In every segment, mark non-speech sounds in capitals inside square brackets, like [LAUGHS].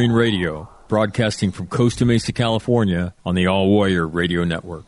Marine Radio, broadcasting from Costa Mesa, California on the All Warrior Radio Network.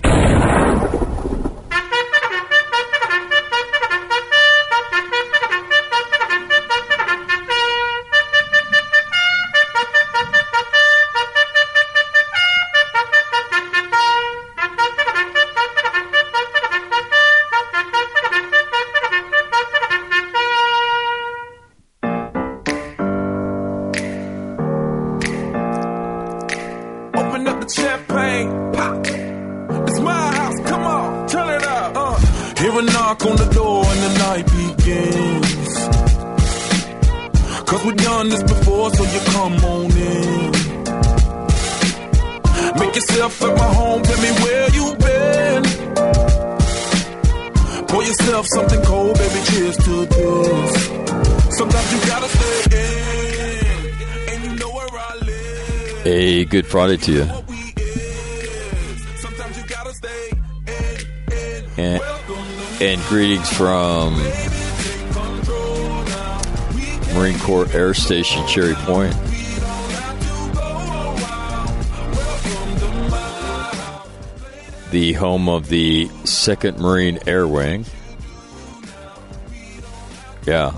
Friday to you. What we is. Sometimes you gotta stay in, in. And, and greetings from control now. We can Marine Corps Air Station Cherry Point. The home of the 2nd Marine Air Wing. Yeah.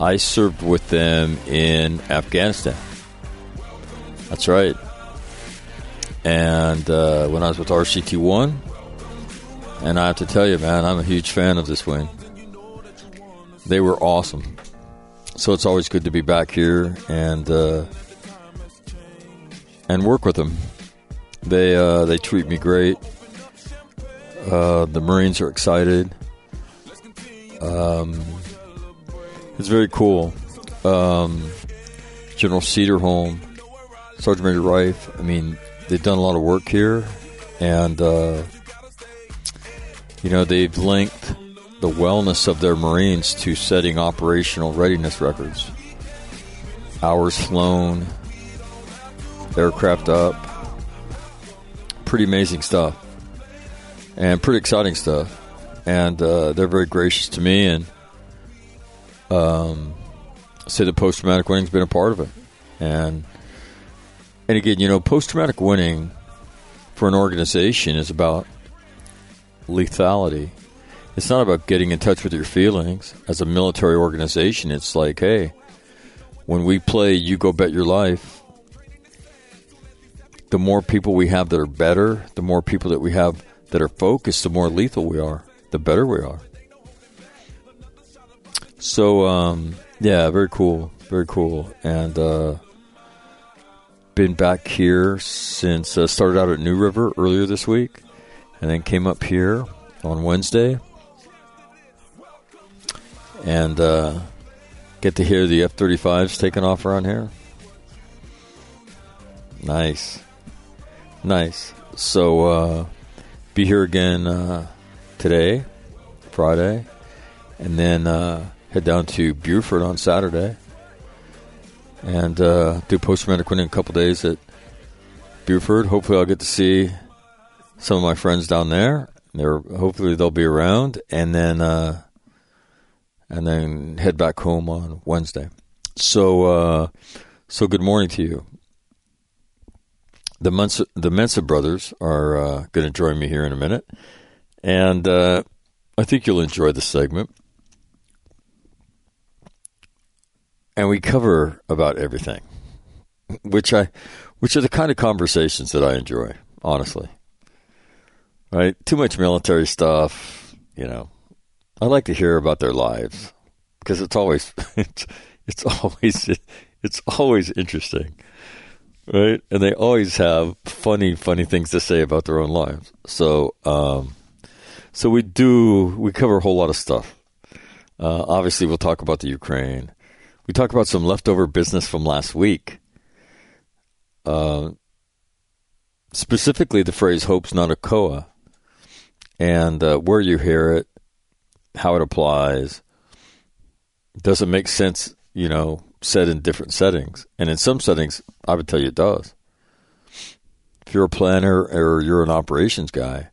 I served with them in Afghanistan. That's right. And uh, when I was with RCT 1, and I have to tell you, man, I'm a huge fan of this wing. They were awesome. So it's always good to be back here and uh, and work with them. They uh, they treat me great. Uh, the Marines are excited. Um, it's very cool. Um, General Cedarholm, Sergeant Major Rife. I mean, they've done a lot of work here, and uh, you know they've linked the wellness of their Marines to setting operational readiness records. Hours flown, aircraft up. Pretty amazing stuff. And pretty exciting stuff. And uh, they're very gracious to me and um, say the post traumatic winning's been a part of it. And and again, you know, post traumatic winning for an organization is about lethality. It's not about getting in touch with your feelings. As a military organization, it's like, hey, when we play You Go Bet Your Life, the more people we have that are better, the more people that we have that are focused, the more lethal we are, the better we are. So, um, yeah, very cool. Very cool. And, uh, been back here since uh, started out at New River earlier this week, and then came up here on Wednesday, and uh, get to hear the F thirty fives taking off around here. Nice, nice. So uh, be here again uh, today, Friday, and then uh, head down to Beaufort on Saturday and uh, do post traumatic winning a couple days at Beaufort. Hopefully, I'll get to see some of my friends down there. They're hopefully they'll be around, and then uh, and then head back home on Wednesday. So uh, so good morning to you. The Mensa, the Mensa brothers are uh, going to join me here in a minute, and uh, I think you'll enjoy the segment. And we cover about everything, which I, which are the kind of conversations that I enjoy, honestly. Right? Too much military stuff, you know. I like to hear about their lives because it's always, [LAUGHS] it's, it's always, it's always interesting, right? And they always have funny, funny things to say about their own lives. So, um, so we do, we cover a whole lot of stuff. Uh, obviously, we'll talk about the Ukraine we talk about some leftover business from last week. Uh, specifically, the phrase "hope's not a COA," and uh, where you hear it, how it applies. Does it make sense? You know, said in different settings, and in some settings, I would tell you it does. If you're a planner or you're an operations guy,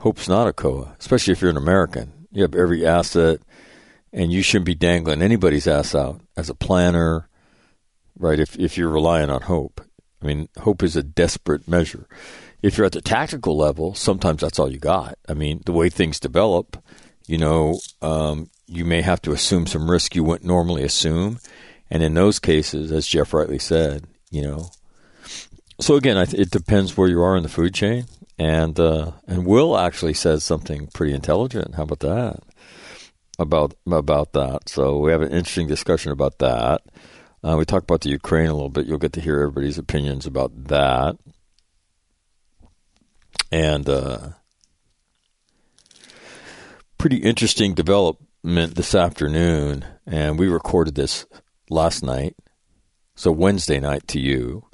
hope's not a COA, especially if you're an American. You have every asset and you shouldn't be dangling anybody's ass out as a planner, right? If if you're relying on hope, I mean, hope is a desperate measure. If you're at the tactical level, sometimes that's all you got. I mean, the way things develop, you know, um, you may have to assume some risk you wouldn't normally assume, and in those cases, as Jeff rightly said, you know. So again, it depends where you are in the food chain, and uh, and Will actually says something pretty intelligent. How about that? About about that. So we have an interesting discussion about that. Uh, we talked about the Ukraine a little bit. You'll get to hear everybody's opinions about that. And uh, pretty interesting development this afternoon. And we recorded this last night, so Wednesday night to you.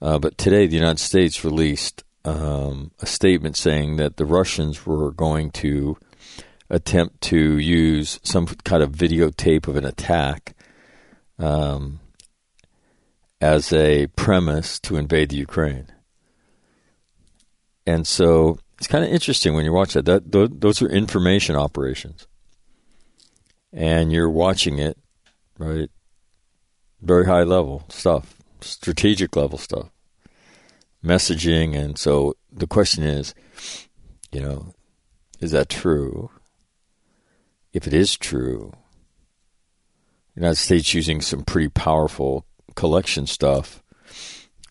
Uh, but today, the United States released um, a statement saying that the Russians were going to attempt to use some kind of videotape of an attack um, as a premise to invade the Ukraine. And so it's kind of interesting when you watch that. that th- those are information operations. And you're watching it, right? Very high level stuff, strategic level stuff, messaging. And so the question is, you know, is that true? If it is true, the United States using some pretty powerful collection stuff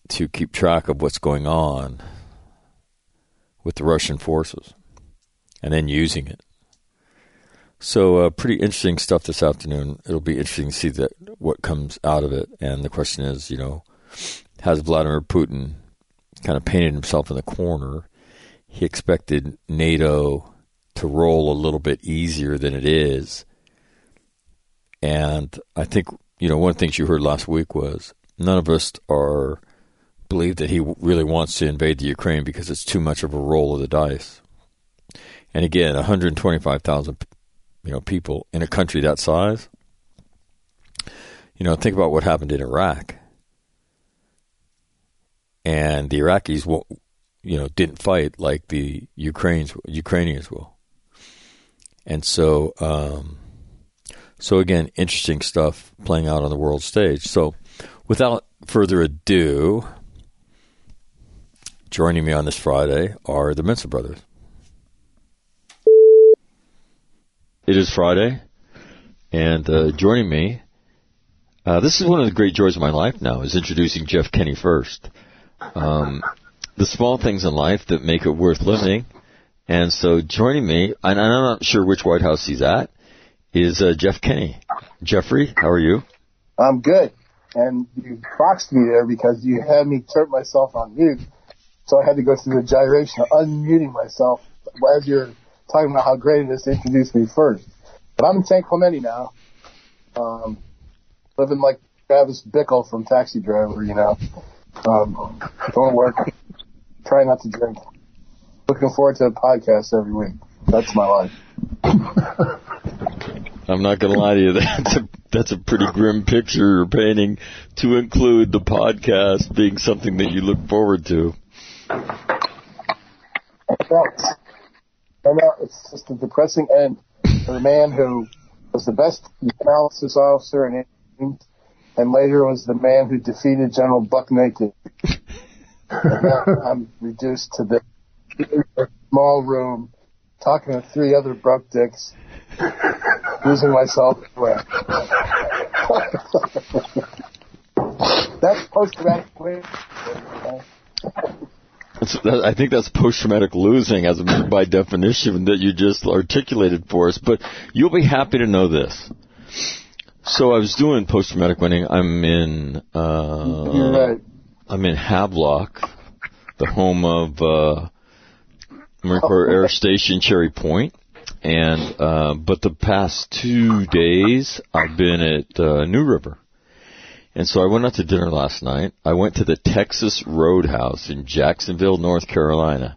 to keep track of what's going on with the Russian forces and then using it. So, uh, pretty interesting stuff this afternoon. It'll be interesting to see that what comes out of it. And the question is, you know, has Vladimir Putin kind of painted himself in the corner? He expected NATO to roll a little bit easier than it is. And I think you know, one of the things you heard last week was none of us are believe that he really wants to invade the Ukraine because it's too much of a roll of the dice. And again, 125,000 you know people in a country that size. You know, think about what happened in Iraq. And the Iraqis you know, didn't fight like the Ukrainians Ukrainians will. And so um, so again, interesting stuff playing out on the world stage. So without further ado, joining me on this Friday are the Mensa brothers. It is Friday, and uh, joining me, uh, this is one of the great joys of my life now, is introducing Jeff Kenny first. Um, the small things in life that make it worth living. And so joining me, and I'm not sure which White House he's at, is uh, Jeff Kenney. Jeffrey, how are you? I'm good. And you boxed me there because you had me turn myself on mute. So I had to go through the gyration of unmuting myself as you're talking about how great it is to introduce me first. But I'm in San Clemente now. Um, living like Travis Bickle from Taxi Driver, you know. Um, going to work, trying not to drink. Looking forward to the podcast every week. That's my life. I'm not going to lie to you. [LAUGHS] That's a that's a pretty grim picture you're painting to include the podcast being something that you look forward to. Know it's just a depressing end for a man who was the best analysis officer in England, and later was the man who defeated General Buck Naked. [LAUGHS] I'm reduced to the small room talking to three other broke dicks losing myself. [LAUGHS] that's post-traumatic I think that's post-traumatic losing, as by definition, that you just articulated for us. But you'll be happy to know this. So I was doing post-traumatic winning. I'm in. Uh, You're right. I'm in Havelock, the home of uh, Marine Corps Air Station Cherry Point and uh, but the past two days I've been at uh, New River, and so I went out to dinner last night. I went to the Texas Roadhouse in Jacksonville, North Carolina.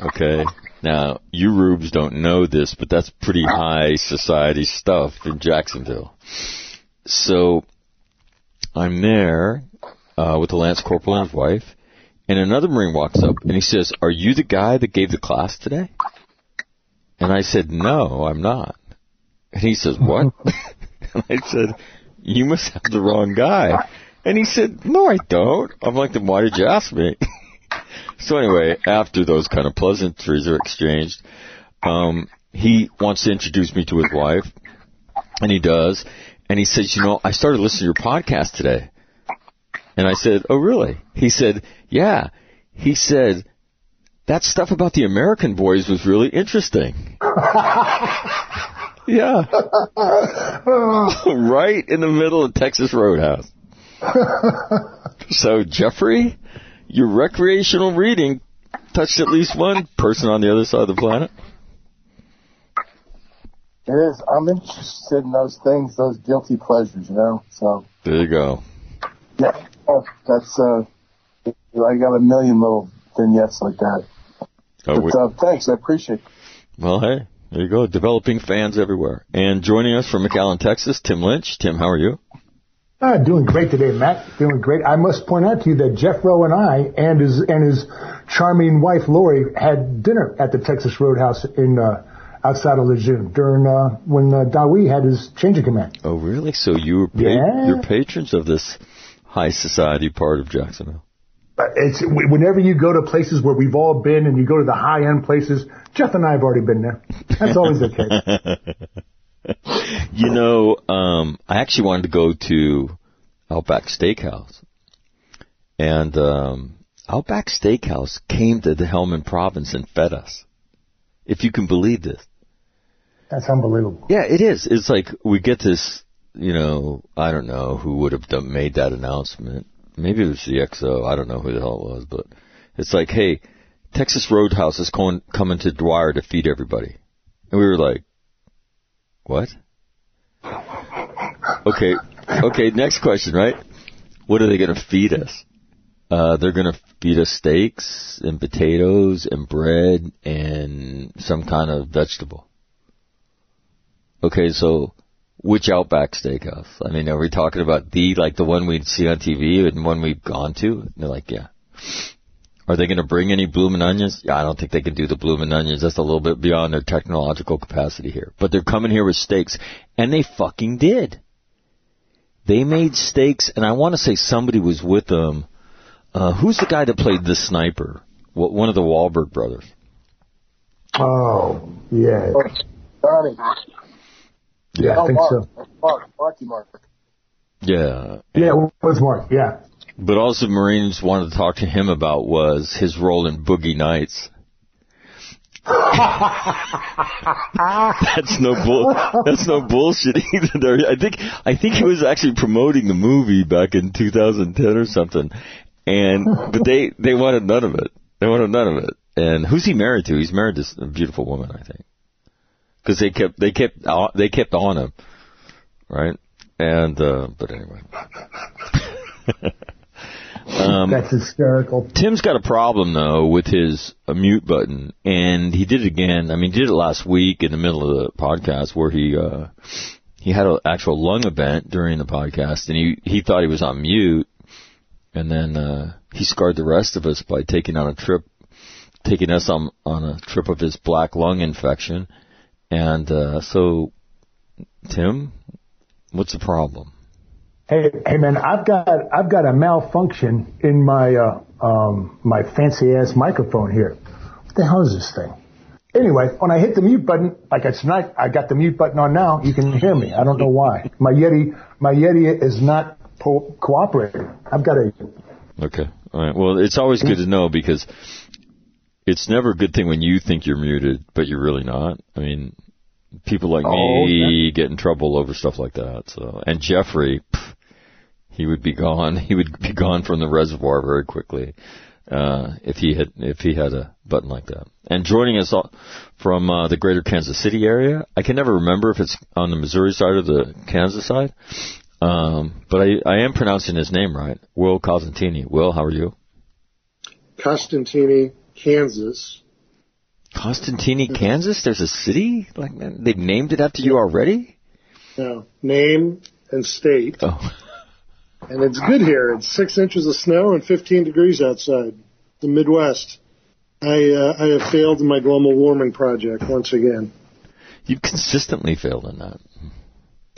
Okay, now you rubes don't know this, but that's pretty high society stuff in Jacksonville. So I'm there uh, with the lance corporal and his wife, and another Marine walks up and he says, "Are you the guy that gave the class today?" And I said, no, I'm not. And he says, what? [LAUGHS] [LAUGHS] and I said, you must have the wrong guy. And he said, no, I don't. I'm like, then why did you ask me? [LAUGHS] so anyway, after those kind of pleasantries are exchanged, um, he wants to introduce me to his wife, and he does. And he says, you know, I started listening to your podcast today. And I said, oh, really? He said, yeah. He said, that stuff about the American boys was really interesting. [LAUGHS] yeah. [LAUGHS] right in the middle of Texas Roadhouse. so, Jeffrey, your recreational reading touched at least one person on the other side of the planet. It is. I'm interested in those things, those guilty pleasures, you know. So There you go. yeah, oh, that's uh, I got a million little vignettes like that. Oh, we- uh, thanks, I appreciate. it. well, hey, there you go. Developing fans everywhere. And joining us from McAllen, Texas, Tim Lynch. Tim, how are you? Ah, doing great today, Matt. Doing great. I must point out to you that Jeff Rowe and I and his and his charming wife Lori had dinner at the Texas Roadhouse in uh, outside of Lejeune during uh, when uh, Dawi had his change of command. Oh, really? So you were pa- Yeah. you're patrons of this high society part of Jacksonville. But It's whenever you go to places where we've all been, and you go to the high end places. Jeff and I have already been there. That's always the case. [LAUGHS] You know, um, I actually wanted to go to Outback Steakhouse, and um, Outback Steakhouse came to the Helmand Province and fed us. If you can believe this. That's unbelievable. Yeah, it is. It's like we get this, you know, I don't know who would have done, made that announcement. Maybe it was the XO. I don't know who the hell it was, but it's like, hey, Texas Roadhouse is going, coming to Dwyer to feed everybody. And we were like, what? Okay, okay, next question, right? What are they going to feed us? Uh, they're going to feed us steaks and potatoes and bread and some kind of vegetable. Okay, so which Outback Steakhouse? I mean, are we talking about the like the one we'd see on TV and one we've gone to? And they're like, yeah. Are they going to bring any bloomin' onions? Yeah, I don't think they can do the bloomin' onions. That's a little bit beyond their technological capacity here. But they're coming here with steaks, and they fucking did. They made steaks, and I want to say somebody was with them. Uh, who's the guy that played the sniper? Wh- One of the Wahlberg brothers. Oh, yeah. Donnie. Yeah, I Oh, think Mark. so. Mark. Marky Mark. Yeah, Yeah, it was Mark. Yeah. But also Marines wanted to talk to him about was his role in Boogie Nights. [LAUGHS] that's no bull. That's no bullshit either. I think I think he was actually promoting the movie back in 2010 or something, and but they they wanted none of it. They wanted none of it. And who's he married to? He's married to a beautiful woman, I think, because they kept they kept on- they kept on him, right? And uh but anyway. [LAUGHS] um, That's hysterical. Tim's got a problem though with his uh, mute button, and he did it again. I mean, he did it last week in the middle of the podcast where he uh, he had an actual lung event during the podcast, and he he thought he was on mute, and then uh, he scarred the rest of us by taking on a trip, taking us on on a trip of his black lung infection, and uh, so Tim, what's the problem? Hey, hey, man, I've got I've got a malfunction in my uh, um, my fancy ass microphone here. What the hell is this thing? Anyway, when I hit the mute button, like it's tonight, I got the mute button on now. You can hear me. I don't know why. My Yeti my Yeti is not po- cooperating. I've got a Okay. All right. Well, it's always good to know because it's never a good thing when you think you're muted, but you're really not. I mean, people like Oh, me get in trouble over stuff like that. So, and Jeffrey, pff, he would be gone. [LAUGHS] He would be gone from the reservoir very quickly uh, if he had if he had a button like that. And joining us all from uh, the Greater Kansas City area, I can never remember if it's on the Missouri side or the Kansas side. Um, but I, I am pronouncing his name right. Will Costantini. Will, how are you? Costantini, Kansas. Costantini, Kansas? There's a city? Like, man, they've named it after you already? No. name and state. Oh. [LAUGHS] And it's good here. It's six inches of snow and 15 degrees outside. The Midwest. I, uh, I have failed in my global warming project once again. You've consistently failed in that.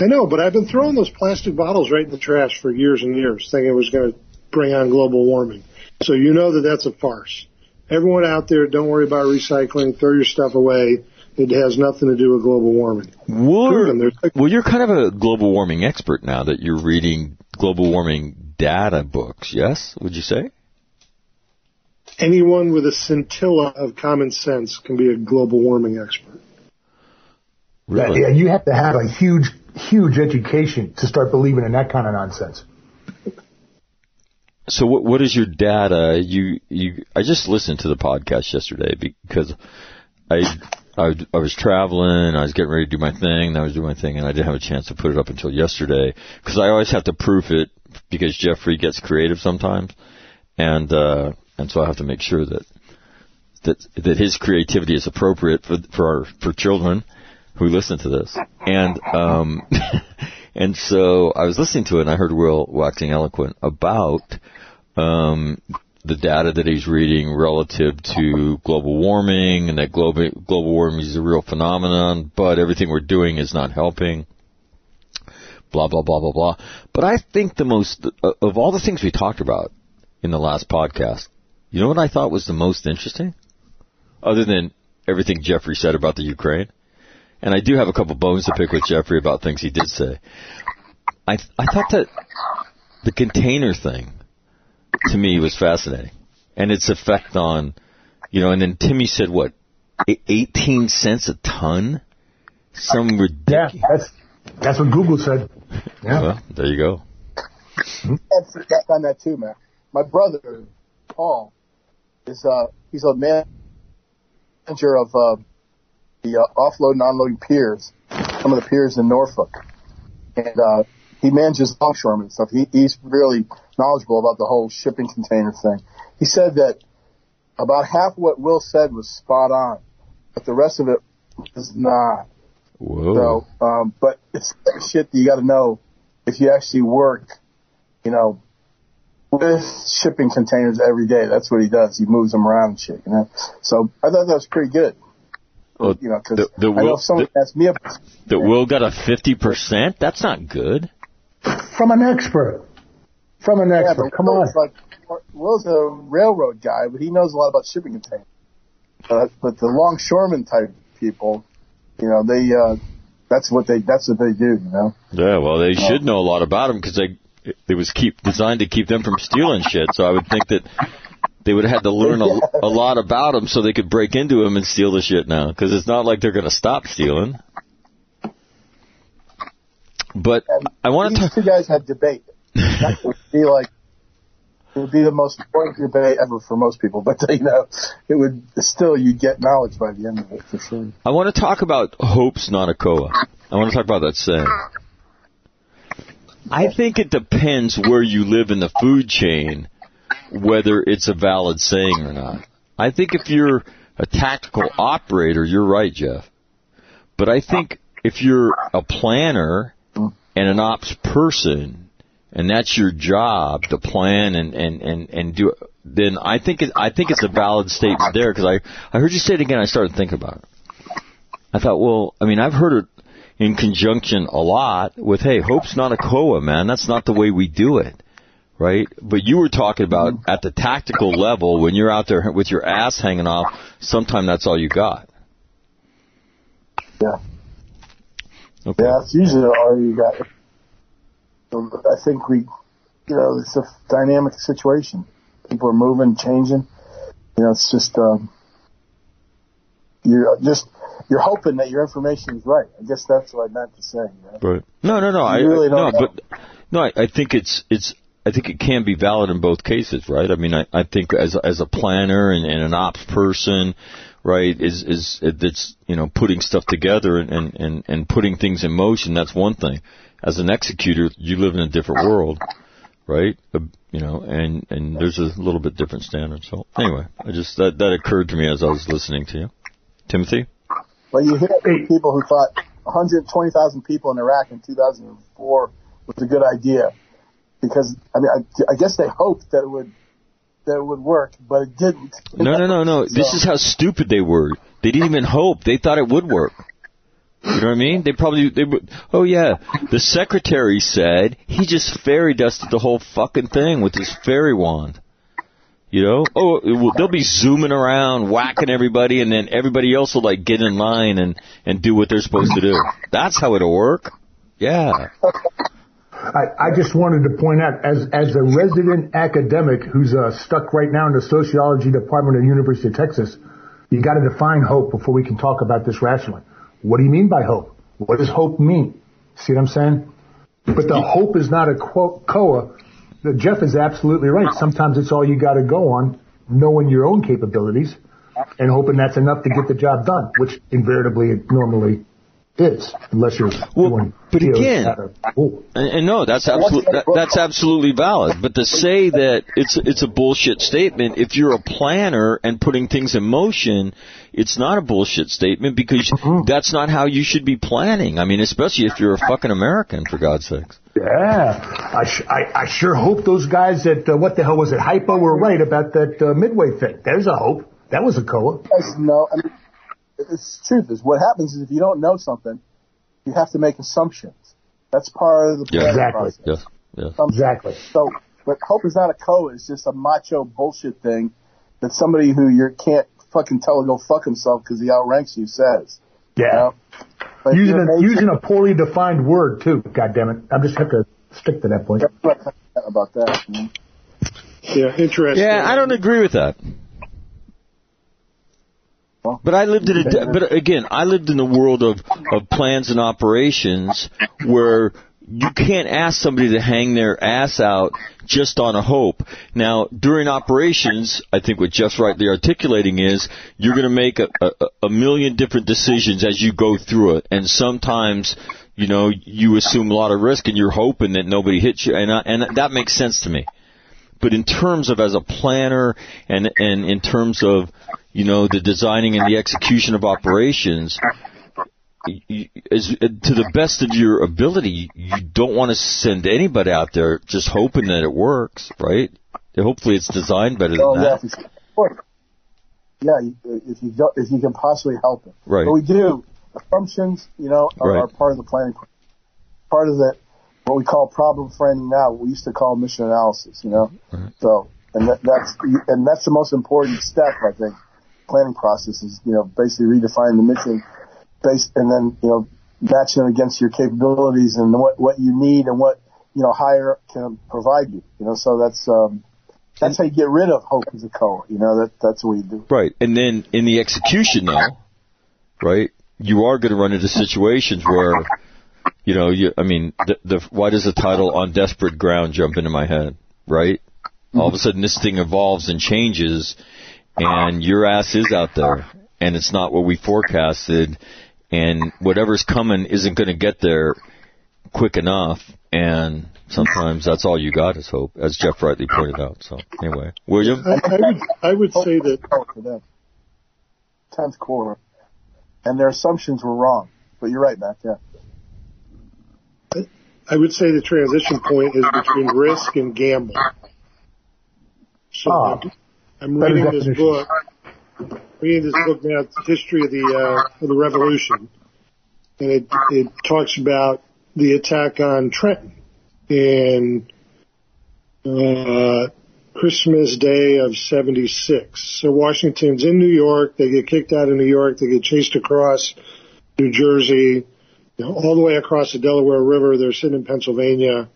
I know, but I've been throwing those plastic bottles right in the trash for years and years, thinking it was going to bring on global warming. So you know that that's a farce. Everyone out there, don't worry about recycling. Throw your stuff away. It has nothing to do with global warming. Well, well, you're kind of a global warming expert now that you're reading global warming data books. Yes, would you say? Anyone with a scintilla of common sense can be a global warming expert. Really? Yeah, you have to have a huge, huge education to start believing in that kind of nonsense. So what what is your data? You you I just listened to the podcast yesterday because I I, I was traveling, I was getting ready to do my thing, and I was doing my thing, and I didn't have a chance to put it up until yesterday because I always have to proof it because Jeffrey gets creative sometimes, and uh, and so I have to make sure that that that his creativity is appropriate for for our for children who listen to this, and um, [LAUGHS] and so I was listening to it, and I heard Will waxing eloquent about um, the data that he's reading relative to global warming, and that global global warming is a real phenomenon, but everything we're doing is not helping. Blah blah blah blah blah. But I think the most of all the things we talked about in the last podcast, you know what I thought was the most interesting, other than everything Jeffrey said about the Ukraine, and I do have a couple bones to pick with Jeffrey about things he did say. I I thought that the container thing to me was fascinating, and its effect on, you know, and then Timmy said what, eighteen cents a ton, some ridiculous. Yeah, ridiculous. that's that's what Google said. [LAUGHS] Yeah. Well, there you go. had feedback on that too, man. My brother, Paul, is uh he's a manager of uh, the uh, offload and unloading piers, some of the piers in Norfolk, and uh, he manages longshoremen and stuff. He, he's really knowledgeable about the whole shipping container thing. He said that about half what Will said was spot on, but the rest of it was not. Whoa. So, um, but it's shit that you got to know if you actually work, you know, with shipping containers every day. That's what he does. He moves them around and shit. You know. So I thought that was pretty good. Well, You know, because the- the I know will- if someone asked me about that Will got a fifty percent. That's not good. From an expert. From an yeah, expert. but Come on. Will's like Will's a railroad guy, but he knows a lot about shipping containers. But but the longshoreman type people, you know, they uh, that's what they that's what they do. You know. Yeah, well, they should know a lot about them because they it was keep designed to keep them from stealing shit. So I would think that they would have had to [LAUGHS] learn a, a lot about him so they could break into him and steal the shit now. Because it's not like they're going to stop stealing. But And I want to these talk. two guys had debate. That would be like it would be the most important debate ever for most people. But you know, it would still you get knowledge by the end of it for sure. I want to talk about hopes, not a COA. I want to talk about that saying. I think it depends where you live in the food chain, whether it's a valid saying or not. I think if you're a tactical operator, you're right, Jeff. But I think if you're a planner and an ops person, and that's your job to plan and and and and do, then I think it, I think it's a valid statement there because I I heard you say it again. I started thinking about it. I thought, well, I mean, I've heard it in conjunction a lot with, hey, hope's not a COA, man. That's not the way we do it. Right? But you were talking about at the tactical level when you're out there with your ass hanging off, sometime that's all you got. Yeah, Okay. yeah, it's usually all you got. I think we, you know, it's a dynamic situation. People are moving, changing. You know, it's just um, you're just you're hoping that your information is right. I guess that's what I meant to say. Right? Right. No, no, no. I really don't know. but no. I, I think it's it's. I think it can be valid in both cases, right? I mean, I, I think as as a planner and, and an ops person, right, is is that's you know putting stuff together and, and and putting things in motion. That's one thing. As an executor, you live in a different world, right? Uh, you know, and and there's a little bit different standard. So anyway, I just that that occurred to me as I was listening to you, Timothy. Well, you hit people who thought 120,000 people in Iraq in 2004 was a good idea because I mean I, I guess they hoped that it would that it would work, but it didn't. No, no, no, no. This is how stupid they were. They didn't even hope. They thought it would work. You know what I mean? They probably they would. Oh yeah, the secretary said he just fairy dusted the whole fucking thing with his fairy wand. You know? Oh, it will, they'll be zooming around, whacking everybody, and then everybody else will like get in line and and do what they're supposed to do. That's how it'll work. Yeah. [LAUGHS] I, I just wanted to point out, as as a resident academic who's uh, stuck right now in the sociology department of the University of Texas, you got to define hope before we can talk about this rationally. What do you mean by hope? What does hope mean? See what I'm saying? But the hope is not a quote COA. Jeff is absolutely right. Sometimes it's all you got to go on, knowing your own capabilities, and hoping that's enough to get the job done, which invariably normally is, unless you're Well, doing but deals again- out of- oh. And, and no, that's absolutely that, that's absolutely valid. But to say that it's it's a bullshit statement, if you're a planner and putting things in motion, it's not a bullshit statement because that's not how you should be planning. I mean, especially if you're a fucking American, for God's sakes. Yeah, I, sh- I, I sure hope those guys at uh, what the hell was it, Hypo, were right about that uh, Midway thing. There's a hope. That was a COA. guys know. I mean, it's the truth is what happens is if you don't know something, you have to make assumptions. That's part of the Yeah. Exactly. process. Yes. Yes. Exactly. So, but hope is not a COA. It's just a macho bullshit thing that somebody who you can't fucking tell to go fuck himself because he outranks you says. You Yeah. know? But Using a, major- using a poorly defined word too. God damn it. I just have to stick to that point. about that. you know? Yeah, interesting. Yeah, I don't agree with that. But I lived in a, but again, I lived in the world of, of plans and operations where you can't ask somebody to hang their ass out just on a hope. Now, during operations, I think what Jeff's rightly articulating is you're going to make a, a, a million different decisions as you go through it, and sometimes, you know, you assume a lot of risk and you're hoping that nobody hits you, and I, and that makes sense to me but in terms of as a planner and and in terms of you know the designing and the execution of operations as, uh, to the best of your ability you don't want to send anybody out there just hoping that it works right hopefully it's designed better than Oh, that for sure. Of course. Yeah, uh, if you don't, if you can possibly help it. Right. But we do. Assumptions, you know, are, Right. are part of the planning. Part of the what we call problem framing now. We used to call mission analysis. You know. So, and that, that's and that's the most important step, I think. Planning process is you know basically redefining the mission, based and then you know matching it against your capabilities and what what you need and what you know hire can provide you. You know, so that's um, that's how you get rid of hope as a COA. You know, that that's what we do. right and then in the execution now, right you are going to run into situations where you know you i mean the, the why does the title on desperate ground jump into my head right all of a sudden this thing evolves and changes and your ass is out there and it's not what we forecasted and whatever's coming isn't going to get there quick enough and sometimes that's all you got is hope as jeff rightly pointed out so anyway william I, I would I would say that for them. Tenth quarter, and their assumptions were wrong. But you're right, Matt. Yeah. I would say the transition point is between risk and gamble. So Ah, I'm reading this book. Reading this book now, the history of the uh, of the revolution, and it it talks about the attack on Trenton and uh, Christmas Day of '76. So Washington's in New York. They get kicked out of New York. They get chased across New Jersey, you know, all the way across the Delaware River. They're sitting in Pennsylvania,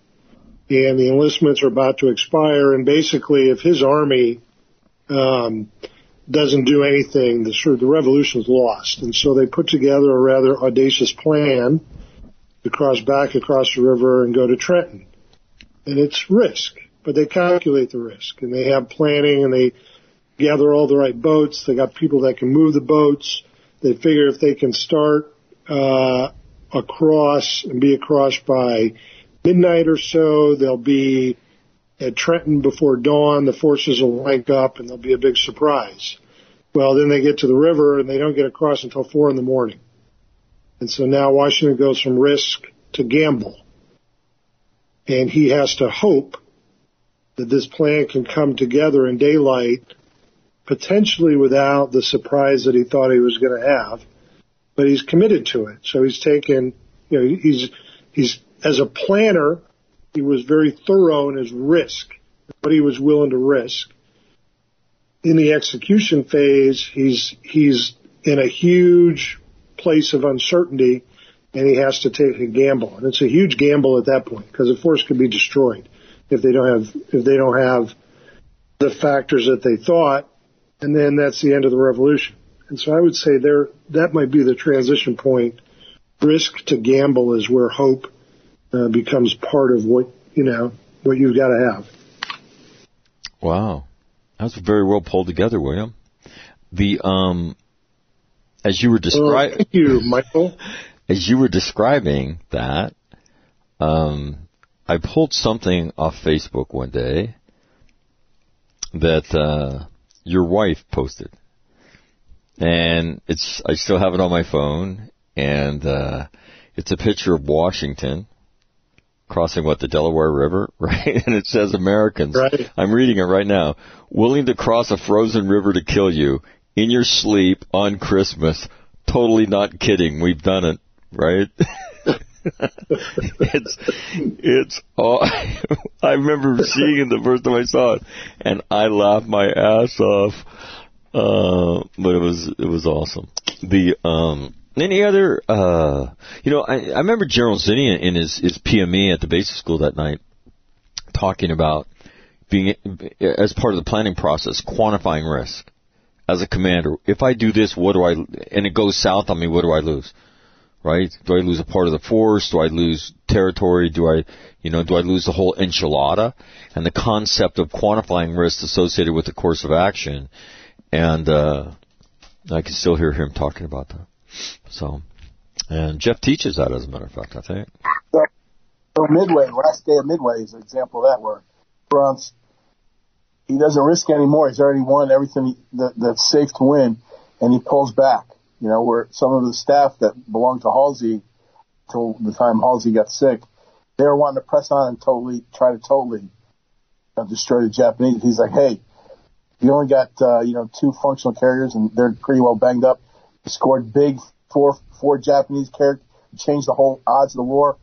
and the enlistments are about to expire. And basically, if his army um, doesn't do anything, the sort of the revolution's lost. And so they put together a rather audacious plan to cross back across the river and go to Trenton. And it's risk, but they calculate the risk and they have planning and they gather all the right boats. They got people that can move the boats. They figure if they can start uh, across and be across by midnight or so, they'll be at Trenton before dawn. The forces will link up and there'll be a big surprise. Well, then they get to the river and they don't get across until four in the morning. And so now Washington goes from risk to gamble. And he has to hope that this plan can come together in daylight, potentially without the surprise that he thought he was going to have. But he's committed to it. So he's taken, you know, he's, he's, as a planner, he was very thorough in his risk, what he was willing to risk. In the execution phase, he's, he's in a huge place of uncertainty and he has to take a gamble. And it's a huge gamble at that point because the force could be destroyed if they don't have, if they don't have the factors that they thought. And then that's the end of the revolution. And so I would say there, that might be the transition point. Risk to gamble is where hope uh, becomes part of what, you know, what you've got to have. Wow. That's very well pulled together, William. The, um, as you were describing, thank you, Michael. [LAUGHS] as you were describing that, um, I pulled something off Facebook one day that uh, your wife posted, and it's I still have it on my phone, and uh, it's a picture of Washington crossing what the Delaware River, [LAUGHS] right? And it says Americans. Right. I'm reading it right now. Willing to cross a frozen river to kill you in your sleep on Christmas. Totally not kidding. We've done it, right? [LAUGHS] it's it's all [LAUGHS] I remember seeing it the first time I saw it and I laughed my ass off. Uh but it was it was awesome. The um any other uh you know, I, I remember General Zinni in his, his PME at the basic school that night talking about being as part of the planning process, quantifying risk as a commander. If I do this, what do I and it goes south on me, what do I lose? right? Do I lose a part of the force? Do I lose territory? Do I, you know, do I lose the whole enchilada? And the concept of quantifying risk associated with the course of action. And, uh, I can still hear him talking about that. So, and Jeff teaches that as a matter of fact, I think. So, Midway, last day of Midway is an example of that where Spruance, he doesn't risk anymore. He's already won everything that, that's safe to win, and he pulls back. You know, where some of the staff that belonged to Halsey till the time Halsey got sick, they were wanting to press on and totally try to totally destroy the Japanese. He's like, hey, you only got uh, you know two functional carriers and they're pretty well banged up. You scored big four four Japanese carriers, changed the whole odds of the war.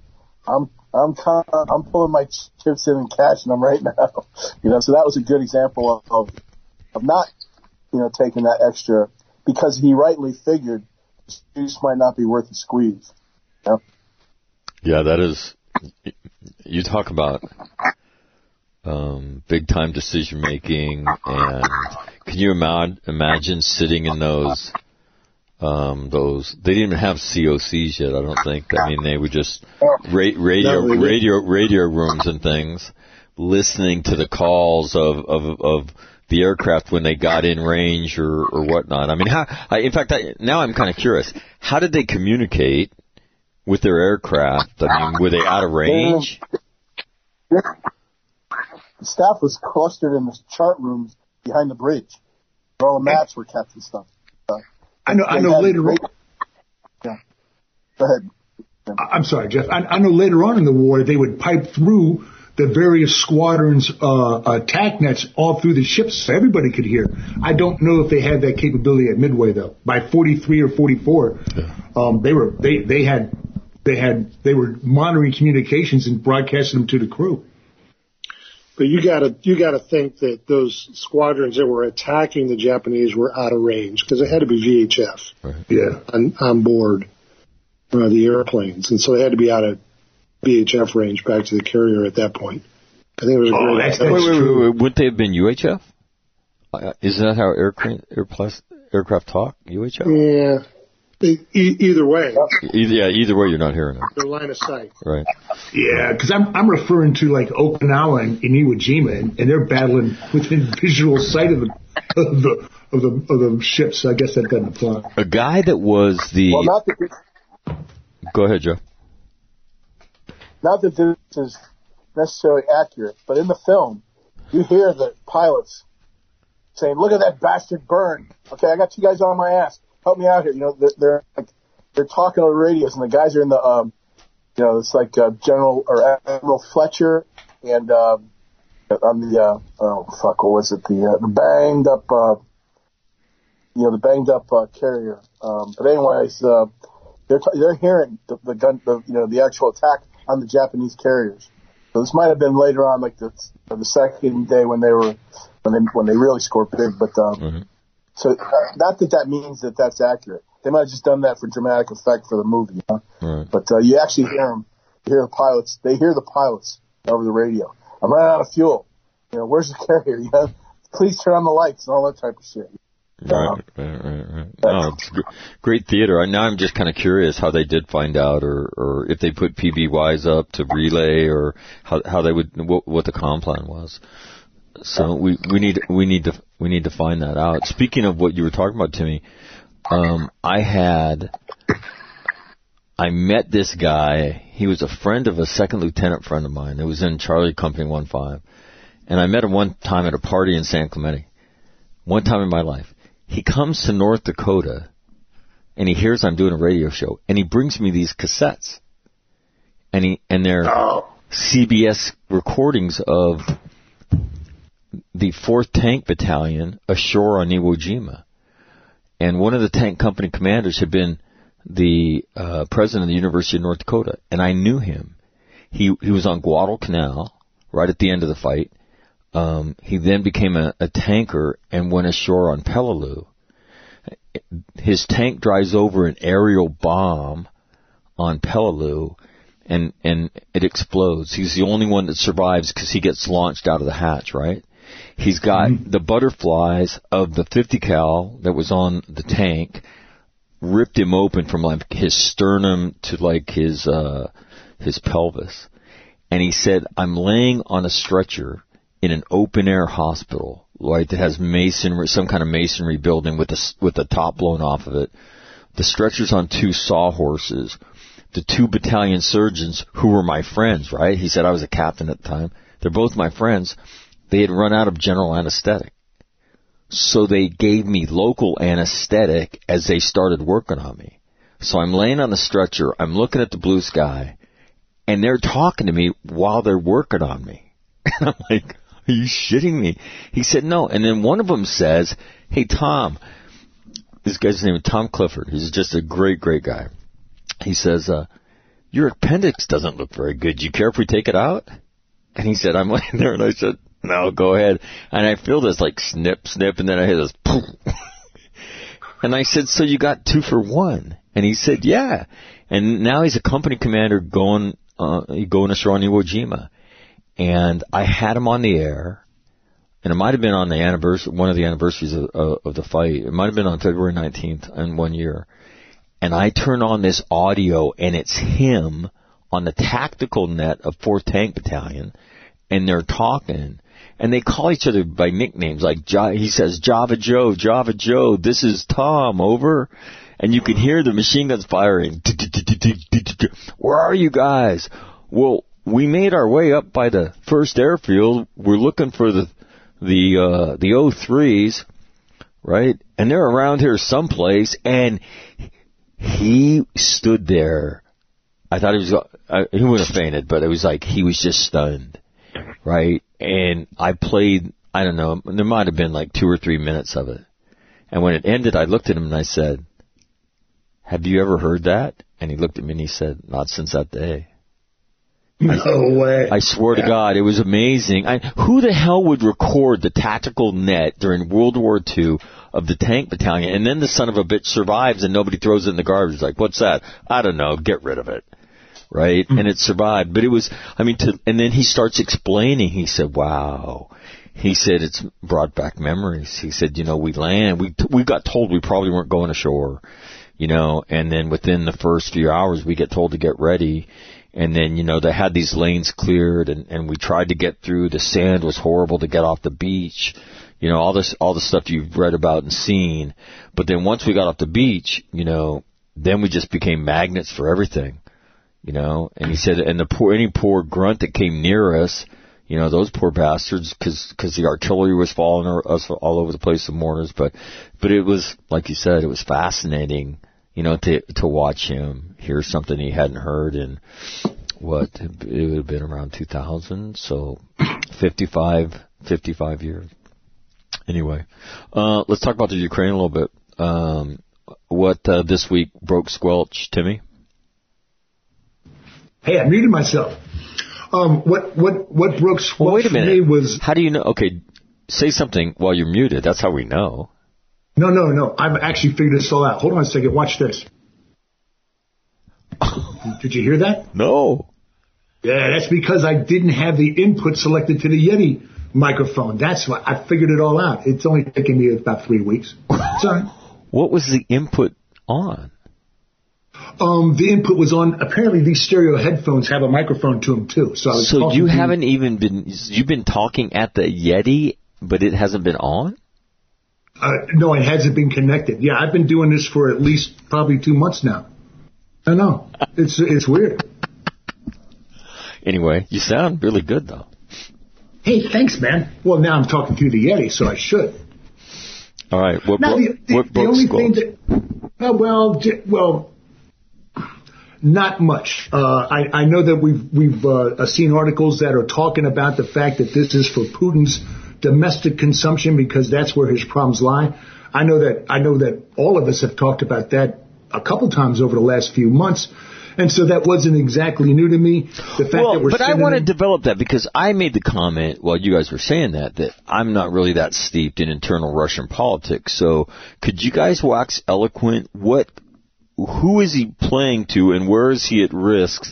I'm I'm kind of, I'm pulling my chips in and cashing them right [LAUGHS] now. You know, so that was a good example of of, of not you know taking that extra because he rightly figured juice might not be worth the squeeze. You know? Yeah, that is, you talk about, um, big time decision making and can you ima- imagine sitting in those, um, those, they didn't even have COCs yet, I don't think. I mean, they would just ra- radio, No, radio, radio rooms and things, listening to the calls of, of, of the aircraft when they got in range or, or whatnot. I mean, how, I, in fact, I, now I'm kind of curious. How did they communicate with their aircraft? I mean, were they out of range? The staff was clustered in the chart rooms behind the bridge, where all the maps were kept and stuff. So I know, I know later on, great- Yeah. Go ahead. I'm sorry, Jeff. I, I know later on in the war they would pipe through the various squadrons' uh, attack nets all through the ships, so everybody could hear. I don't know if they had that capability at Midway though. By 43 or 44, um, they were they they had they had they were monitoring communications and broadcasting them to the crew. But you gotta, you gotta think that those squadrons that were attacking the Japanese were out of range because it had to be VHF Yeah. on, on board uh, the airplanes. And so they had to be out of VHF range back to the carrier at that point. I think it was a Oh, great. that's- Wait, that's wait, wait, true. wait, Wouldn't they have been UHF? Uh, Isn't that how aircraft, aircraft talk? UHF? yeah. E- either way, Either, yeah, either way, you're not hearing it. their line of sight. Right. Yeah, because I'm I'm referring to like Okinawa and, and Iwo Jima, and, and they're battling within [LAUGHS] visual sight of the of the of the of the ships. So I guess that doesn't apply. A guy that was the. Well, not that go ahead, Joe. not that this is necessarily accurate, but in the film, you hear the pilots saying, "Look at that bastard burn." Okay, I got two guys on my ass. Help me out here. You know, they're, they're like they're talking on the radios, and the guys are in the, um, you know, it's like uh, General or Admiral Fletcher and um, on the uh, oh fuck, what was it? The uh, the banged up uh, you know, the banged up uh, carrier. Um, but anyways, uh, they're t- they're hearing the, the gun, the, you know, the actual attack on the Japanese carriers. So this might have been later on, like the the second day when they were when they when they really scored big. But um, Mm-hmm. So not that that means that that's accurate. They might have just done that for dramatic effect for the movie. You know? Right. But uh, you actually hear them. You hear the pilots. They hear the pilots over the radio. I'm running out of fuel. You know, where's the [LAUGHS] carrier? You know, please turn on the lights and all that type of shit. Right, right, right, right. No, it's great theater. I- Now I'm just kind of curious how they did find out, or or if they put PBYs up to relay, or how how they would what, what the com plan was. So we we need we need to we need to find that out. Speaking of what you were talking about, Timmy, um, I had I met this guy. He was a friend of a second lieutenant friend of mine. It was in Charlie Company One Five, and I met him one time at a party in San Clemente. One time in my life he comes to North Dakota and he hears I'm doing a radio show and he brings me these cassettes. And he and they're CBS recordings of the 4th Tank Battalion ashore on Iwo Jima. And one of the tank company commanders had been the uh, president of the University of North Dakota, and I knew him. He he was on Guadalcanal right at the end of the fight. Um, he then became a, a tanker and went ashore on Peleliu. His tank drives over an aerial bomb on Peleliu, and and it explodes. He's the only one that survives because he gets launched out of the hatch. Right? He's got the butterflies of the 50 cal that was on the tank ripped him open from like his sternum to like his uh his pelvis. And he said, "I'm laying on a stretcher in an open air hospital, right? That has masonry, some kind of masonry building with the with the top blown off of it. The stretcher's on two sawhorses. The two battalion surgeons who were my friends, right? He said I was a captain at the time. They're both my friends. They had run out of general anesthetic. So they gave me local anesthetic as they started working on me. So I'm laying on the stretcher, I'm looking at the blue sky, and they're talking to me while they're working on me. [LAUGHS] And I'm like, are you shitting me? He said, no. And then one of them says, hey, Tom, this guy's name is Tom Clifford. He's just a great, great guy. He says, uh, your appendix doesn't look very good. Do you care if we take it out? And he said, I'm laying there, and I said, no, go ahead. And I feel this like snip, snip, and then I hear this poof. [LAUGHS] and I said, so you got two for one? And he said, yeah. And now he's a company commander going, uh, going ashore on Iwo Jima. And I had him on the air, and it might have been on the anniversary, one of the anniversaries of, of, of the fight. It might have been on February 19th in one year. And I turn on this audio, and it's him on the tactical net of 4th Tank Battalion, and they're talking, and they call each other by nicknames. Like he says, Java Joe, Java Joe, this is Tom, over. And you can hear the machine guns firing. Where are you guys? Well, we made our way up by the first airfield. We're looking for the the uh, the O3s, right? And they're around here someplace. And he stood there. I thought he was. He would have fainted, but it was like he was just stunned, right? And I played. I don't know. There might have been like two or three minutes of it. And when it ended, I looked at him and I said, "Have you ever heard that?" And he looked at me and he said, "Not since that day." [LAUGHS] No way. I swear to God, it was amazing. I, who the hell would record the tactical net during World War II of the tank battalion, and then the son of a bitch survives and nobody throws it in the garbage? Like, what's that? I don't know. Get rid of it. Right? Mm-hmm. And it survived. But it was, I mean, to, and then he starts explaining. He said, wow. He said it's brought back memories. He said, you know, we land, we, we got told we probably weren't going ashore, you know, and then within the first few hours we get told to get ready and then you know they had these lanes cleared and and we tried to get through the sand was horrible to get off the beach you know all this all the stuff you've read about and seen but then once we got off the beach you know then we just became magnets for everything you know and he said and the poor any poor grunt that came near us you know those poor bastards because cause the artillery was falling us all over the place the mortars but but it was like you said it was fascinating you know, to to watch him hear something he hadn't heard in what it would have been around 2000, so [CLEARS THROAT] 55 55 years. Anyway, uh, let's talk about the Ukraine a little bit. um, what uh, this week broke squelch, Timmy? Hey, I muted myself. Um, what what what squelch Well, wait a minute. was How do you know? Okay, say something while you're muted. That's how we know. no no no. I've actually figured this all out. Hold on a second. Watch this. [LAUGHS] Did you hear that? No. Yeah, that's because I didn't have the input selected to the Yeti microphone. That's why I figured it all out. It's only taken me about three weeks. [LAUGHS] Sorry. What was the input on? Um, the input was on. Apparently, these stereo headphones have a microphone to them too. So I was So you haven't even been you've been talking at the Yeti, but it hasn't been on. Uh, no, it hasn't been connected. Yeah, I've been doing this for at least probably two months now. I know. It's it's weird. Anyway, you sound really good though. Hey, thanks, man. Well, now I'm talking through the Yeti, so I should. All right. What, Now, the, the, what the only thing that, uh, well, well, not much. Uh, I, I know that we've we've uh, seen articles that are talking about the fact that this is for Putin's domestic consumption because that's where his problems lie. I know that I know that all of us have talked about that a couple times over the last few months, and so that wasn't exactly new to me. The fact that we're but I want to develop that because I made the comment while you guys were saying that that I'm not really that steeped in internal Russian politics. So could you guys wax eloquent? What, who is he playing to, and where is he at risk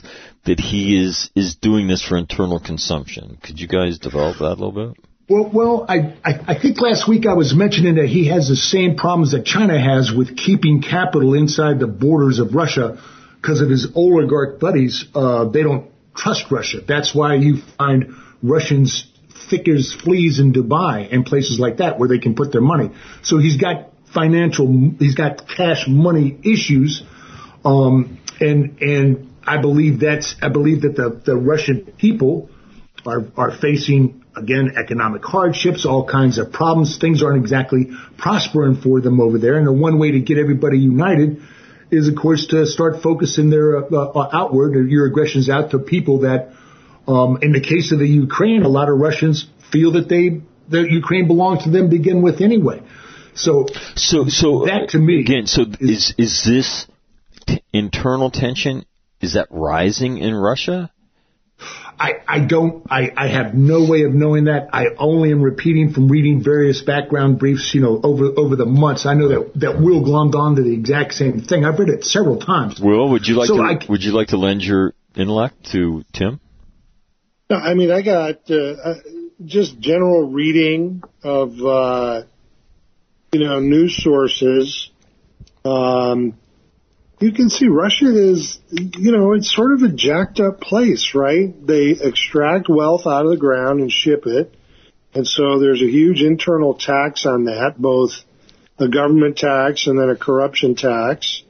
that he is is doing this for internal consumption? Could you guys develop that a little bit? Well, well, I, I, I think last week I was mentioning that he has the same problems that China has with keeping capital inside the borders of Russia because of his oligarch buddies. Uh, they don't trust Russia. That's why you find Russians thick as fleas in Dubai and places like that where they can put their money. So he's got financial, he's got cash money issues. Um, and, and I believe that's, I believe that the, the Russian people are, are facing, again, economic hardships, all kinds of problems. Things aren't exactly prospering for them over there. And the one way to get everybody united is, of course, to start focusing their uh, uh, outward, your aggressions out to people that, um, in the case of the Ukraine, a lot of Russians feel that they, that Ukraine belongs to them to begin with anyway. So, So, so That to me again. So is is this t- internal tension? Is that rising in Russia? I, I don't, I, I have no way of knowing that. I only am repeating from reading various background briefs, you know, over, over the months. I know that, that Will glommed on to the exact same thing. I've read it several times. Will, would you like So to I- would you like to lend your intellect to Tim? No, I mean, I got uh, uh, just general reading of uh, you know news sources. Um, you can see Russia is, you know, it's sort of a jacked up place, right? They extract wealth out of the ground and ship it, and so there's a huge internal tax on that, both a government tax and then a corruption tax.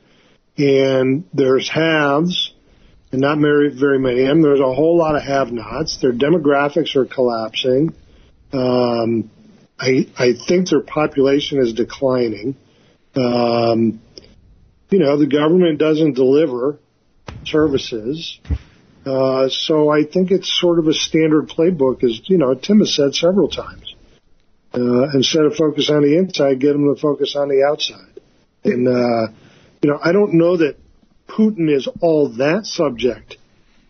And there's haves and not very, very many of them. There's a whole lot of have-nots. Their demographics are collapsing. Um, I, I think their population is declining. Um, you know, the government doesn't deliver services. Uh, so I think it's sort of a standard playbook, as you know, Tim has said several times. Uh, instead of focus on the inside, get them to focus on the outside. And uh, you know, I don't know that Putin is all that subject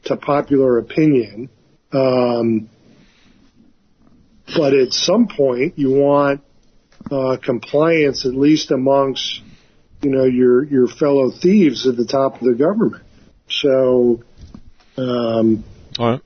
to popular opinion. Um, but at some point, you want uh, compliance, at least amongst you know your your fellow thieves at the top of the government. So um, All right,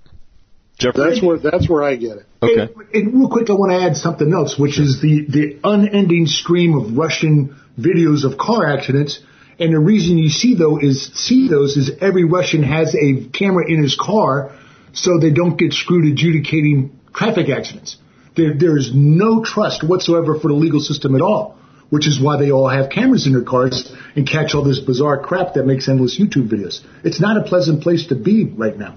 Jeffrey. that's where that's where I get it. okay. And, and real quick, I want to add something else, which is the, the unending stream of Russian videos of car accidents. And the reason you see though is see those is every Russian has a camera in his car, so they don't get screwed adjudicating traffic accidents. There, there is no trust whatsoever for the legal system at all, which is why they all have cameras in their cars and catch all this bizarre crap that makes endless YouTube videos. It's not a pleasant place to be right now.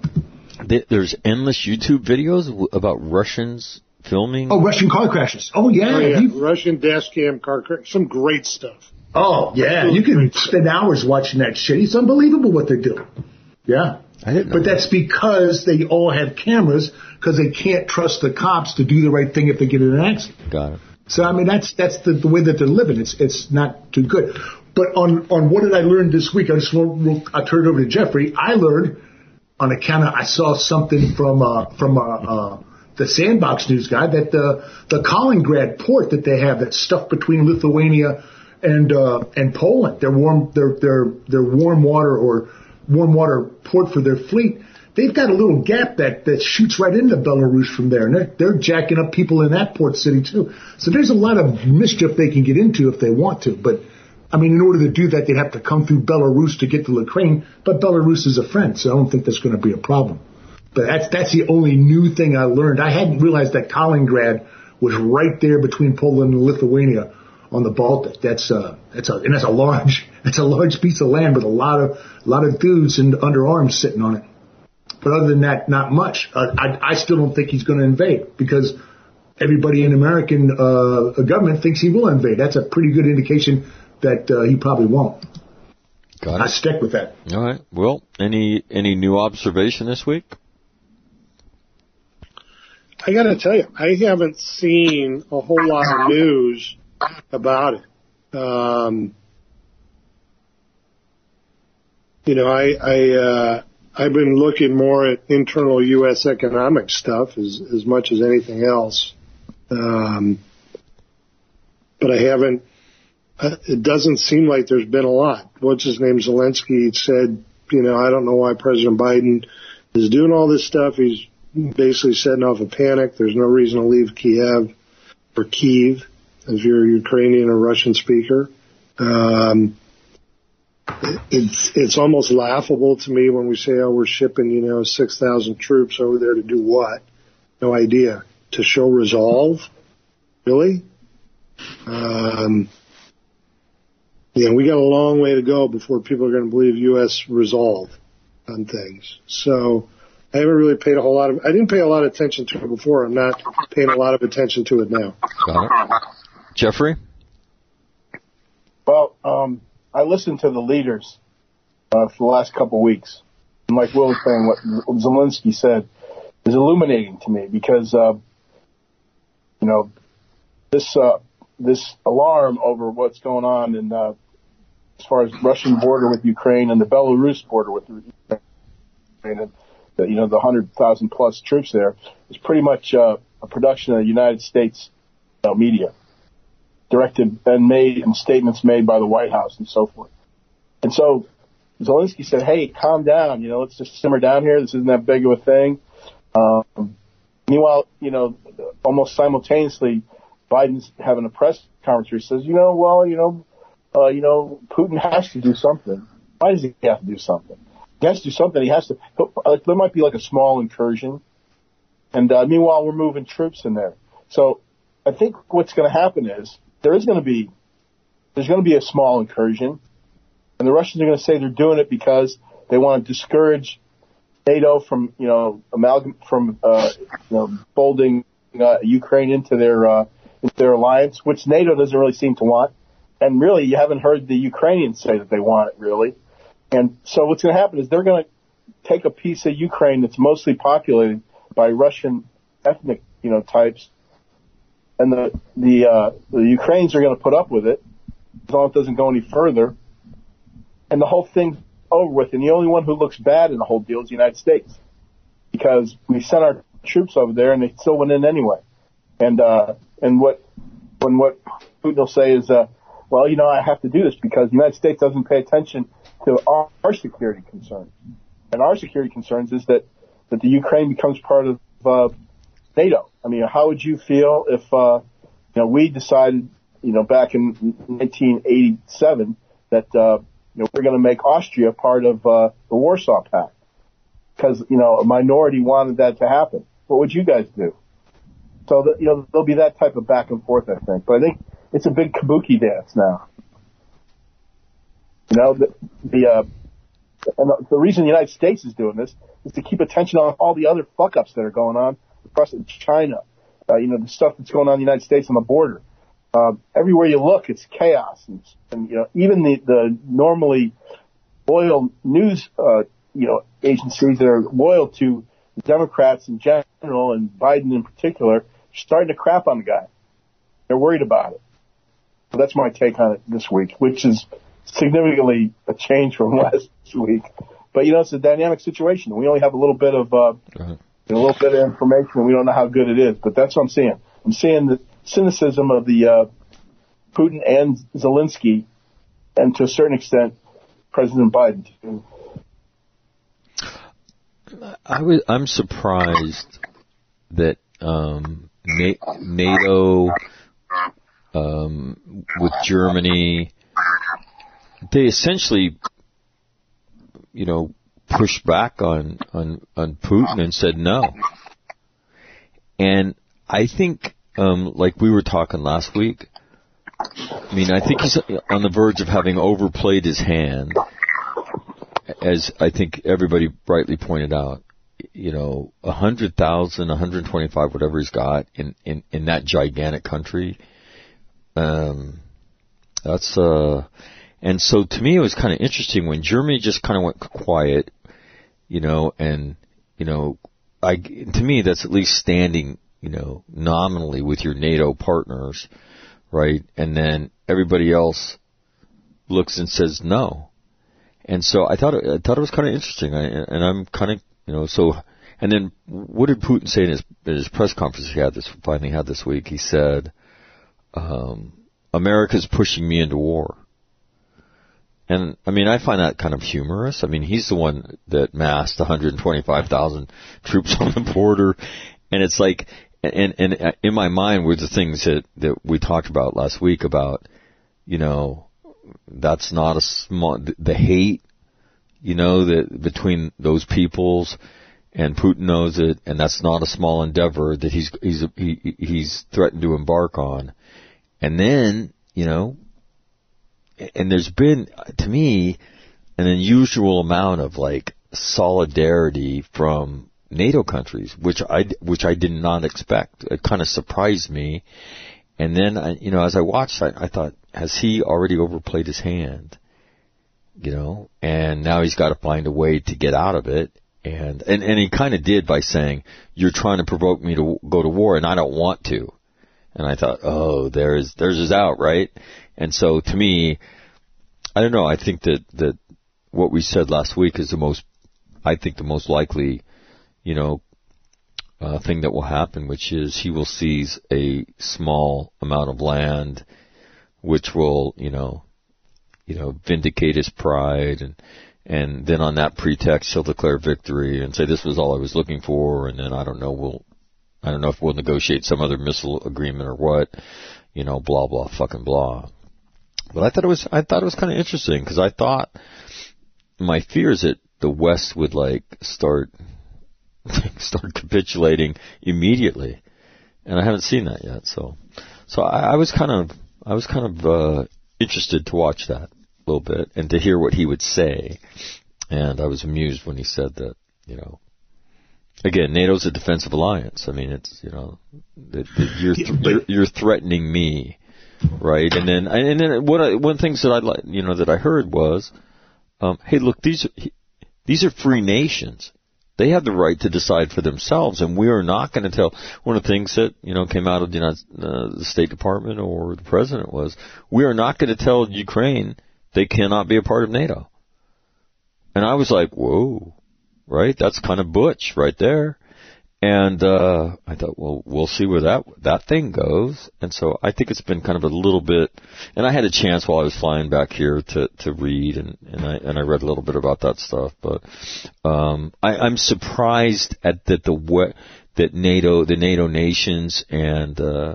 There's endless YouTube videos about Russians filming. Oh, Russian car crashes. Oh yeah, Oh yeah, Russian dash cam car crash, some great stuff. Oh yeah, you can spend hours watching that shit. It's unbelievable what they're doing. Yeah, I didn't but that's because they all have cameras because they can't trust the cops to do the right thing if they get in an accident. Got it. So I mean, that's that's the, the way that they're living. It's it's not too good. But on on what did I learn this week? I just want I turn it over to Jeffrey. I learned on account of I saw something from uh, from uh, uh, the Sandbox News guy that the the Kaliningrad port that they have that's stuff between Lithuania and uh, and Poland, their warm their their their warm water or warm water port for their fleet. They've got a little gap that, that shoots right into Belarus from there, and they're, they're jacking up people in that port city too. So there's a lot of mischief they can get into if they want to. But I mean, in order to do that, they'd have to come through Belarus to get to Ukraine. But Belarus is a friend, so I don't think that's going to be a problem. But that's that's the only new thing I learned. I hadn't realized that Kaliningrad was right there between Poland and Lithuania on the Baltic. That's uh that's a and that's a large [LAUGHS] that's a large piece of land with a lot of a lot of dudes and underarms sitting on it. But other than that, not much. Uh, I I still don't think he's going to invade because everybody in American uh, government thinks he will invade. That's a pretty good indication that uh, he probably won't. Got it. I stick with that. All right. Well, any any new observation this week? I got to tell you, I haven't seen a whole lot of news about it. Um, you know, I, I, uh, I've been looking more at internal U.S. economic stuff as, as much as anything else. Um, but I haven't, uh, it doesn't seem like there's been a lot. What's his name? Zelensky he said, you know, I don't know why President Biden is doing all this stuff. He's basically setting off a panic. There's no reason to leave Kiev or Kiev if you're a Ukrainian or Russian speaker. Um, it's it's almost laughable to me when we say, "Oh, we're shipping, you know, six thousand troops over there to do what?" No idea. To show resolve, really? Um, yeah, we got a long way to go before people are going to believe U.S. resolve on things. So I haven't really paid a whole lot of. I didn't pay a lot of attention to it before. I'm not paying a lot of attention to it now. Got it. Jeffrey? Well, um, I listened to the leaders uh, for the last couple weeks, and like Will was saying, what Zelensky said is illuminating to me because, uh, you know, this uh, this alarm over what's going on in uh, as far as Russian border with Ukraine and the Belarus border with Ukraine, and the, you know the hundred thousand plus troops there is pretty much uh, a production of the United States you media directed and made and statements made by the White House and so forth. And so Zelensky said, "Hey, calm down. You know, let's just simmer down here. This isn't that big of a thing." Um, meanwhile, you know, almost simultaneously, Biden's having a press conference where he says, "You know, well, you know, uh, you know, Putin has to do something. Why does he have to do something? He has to do something. He has to. Like, there might be like a small incursion, and uh, meanwhile, we're moving troops in there. So I think what's going to happen is there is going to be there's going to be a small incursion, and the Russians are going to say they're doing it because they want to discourage NATO from you know amalgam from uh, you know folding uh, Ukraine into their uh, into their alliance, which NATO doesn't really seem to want. And really, you haven't heard the Ukrainians say that they want it really. And so what's going to happen is they're going to take a piece of Ukraine that's mostly populated by Russian ethnic you know types and the the uh, the Ukrainians are going to put up with it as long as it doesn't go any further, and the whole thing's over with. And the only one who looks bad in the whole deal is the United States because we sent our troops over there and they still went in anyway. And uh, and what when what Putin will say is, uh, well, you know, I have to do this because the United States doesn't pay attention to our, our security concerns, and our security concerns is that that the Ukraine becomes part of uh, NATO. I mean, how would you feel if, uh, you know, we decided, you know, back in 1987 that, uh, you know, we're going to make Austria part of, uh, the Warsaw Pact because, you know, a minority wanted that to happen. What would you guys do? So, that, you know, there'll be that type of back and forth, I think. But I think it's a big kabuki dance now. You know, the, the, uh, and the reason the United States is doing this is to keep attention on all the other fuck ups that are going on across China, uh, you know, the stuff that's going on in the United States on the border. Uh, everywhere you look, it's chaos. And, and, you know, even the, the normally loyal news, uh, you know, agencies that are loyal to Democrats in general and Biden in particular, starting to crap on the guy. They're worried about it. So that's my take on it this week, which is significantly a change from [LAUGHS] last week. But you know, it's a dynamic situation. We only have a little bit of, uh, Right. A little bit of information and we don't know how good it is, but that's what I'm seeing. I'm seeing the cynicism of the, uh, Putin and Zelensky and to a certain extent, President Biden. I was, I'm surprised that um, NATO um, with Germany, they essentially, you know, pushed back on on on Putin and said no. And I think, um, like we were talking last week, I mean, I think he's on the verge of having overplayed his hand as I think everybody rightly pointed out, you know, a hundred thousand, a hundred twenty-five, whatever he's got in, in, in that gigantic country, um, that's, uh, and so to me it was kind of interesting when Germany just kind of went quiet, you know, and, you know, I, to me that's at least standing, you know, nominally with your NATO partners, right? And then everybody else looks and says no. And so I thought I thought it was kind of interesting, I, and I'm kind of you know so. And then what did Putin say in his in his press conference he had this finally had this week? He said, um, "America's pushing me into war." And I mean, I find that kind of humorous. I mean, he's the one that massed 125,000 troops on the border, and it's like, and and uh, in my mind were the things that that we talked about last week about, you know, that's not a small the hate you know that between those peoples and Putin knows it and that's not a small endeavor that he's he's he, he's threatened to embark on and then you know and there's been to me an unusual amount of like solidarity from NATO countries which I which I did not expect it kind of surprised me and then I, you know as I watched I, I thought has he already overplayed his hand? You know, and now he's got to find a way to get out of it. And, and, and he kind of did by saying, you're trying to provoke me to go to war and I don't want to. And I thought, oh, there's, there's his out, right? And so to me, I don't know, I think that, that what we said last week is the most, I think the most likely, you know, uh, thing that will happen, which is he will seize a small amount of land which will, you know, you know, vindicate his pride and and then on that pretext he'll declare victory and say this was all I was looking for and then I don't know we'll I don't know if we'll negotiate some other missile agreement or what, you know, blah blah fucking blah. But I thought it was I thought it was kind of interesting because I thought my fear is that the West would like start [LAUGHS] start capitulating immediately, and I haven't seen that yet. So, so I, I was kind of I was kind of uh, interested to watch that a little bit and to hear what he would say. And I was amused when he said that, you know, again, NATO's a defensive alliance. I mean, it's, you know, you're, th- you're, you're threatening me, right? And then, and then what I, one of the things that I like, you know, that I heard was, um, hey, look, these, these are free nations they have the right to decide for themselves, and we are not going to tell. One of the things that you know came out of the, United, uh, the State Department or the President was, we are not going to tell Ukraine they cannot be a part of NATO. And I was like, whoa, right? That's kind of butch right there. And uh I thought, well, we'll see where that that thing goes. And so I think it's been kind of a little bit. And I had a chance while I was flying back here to to read, and and I and I read a little bit about that stuff. But um I, I'm surprised at that the what that NATO, the NATO nations, and uh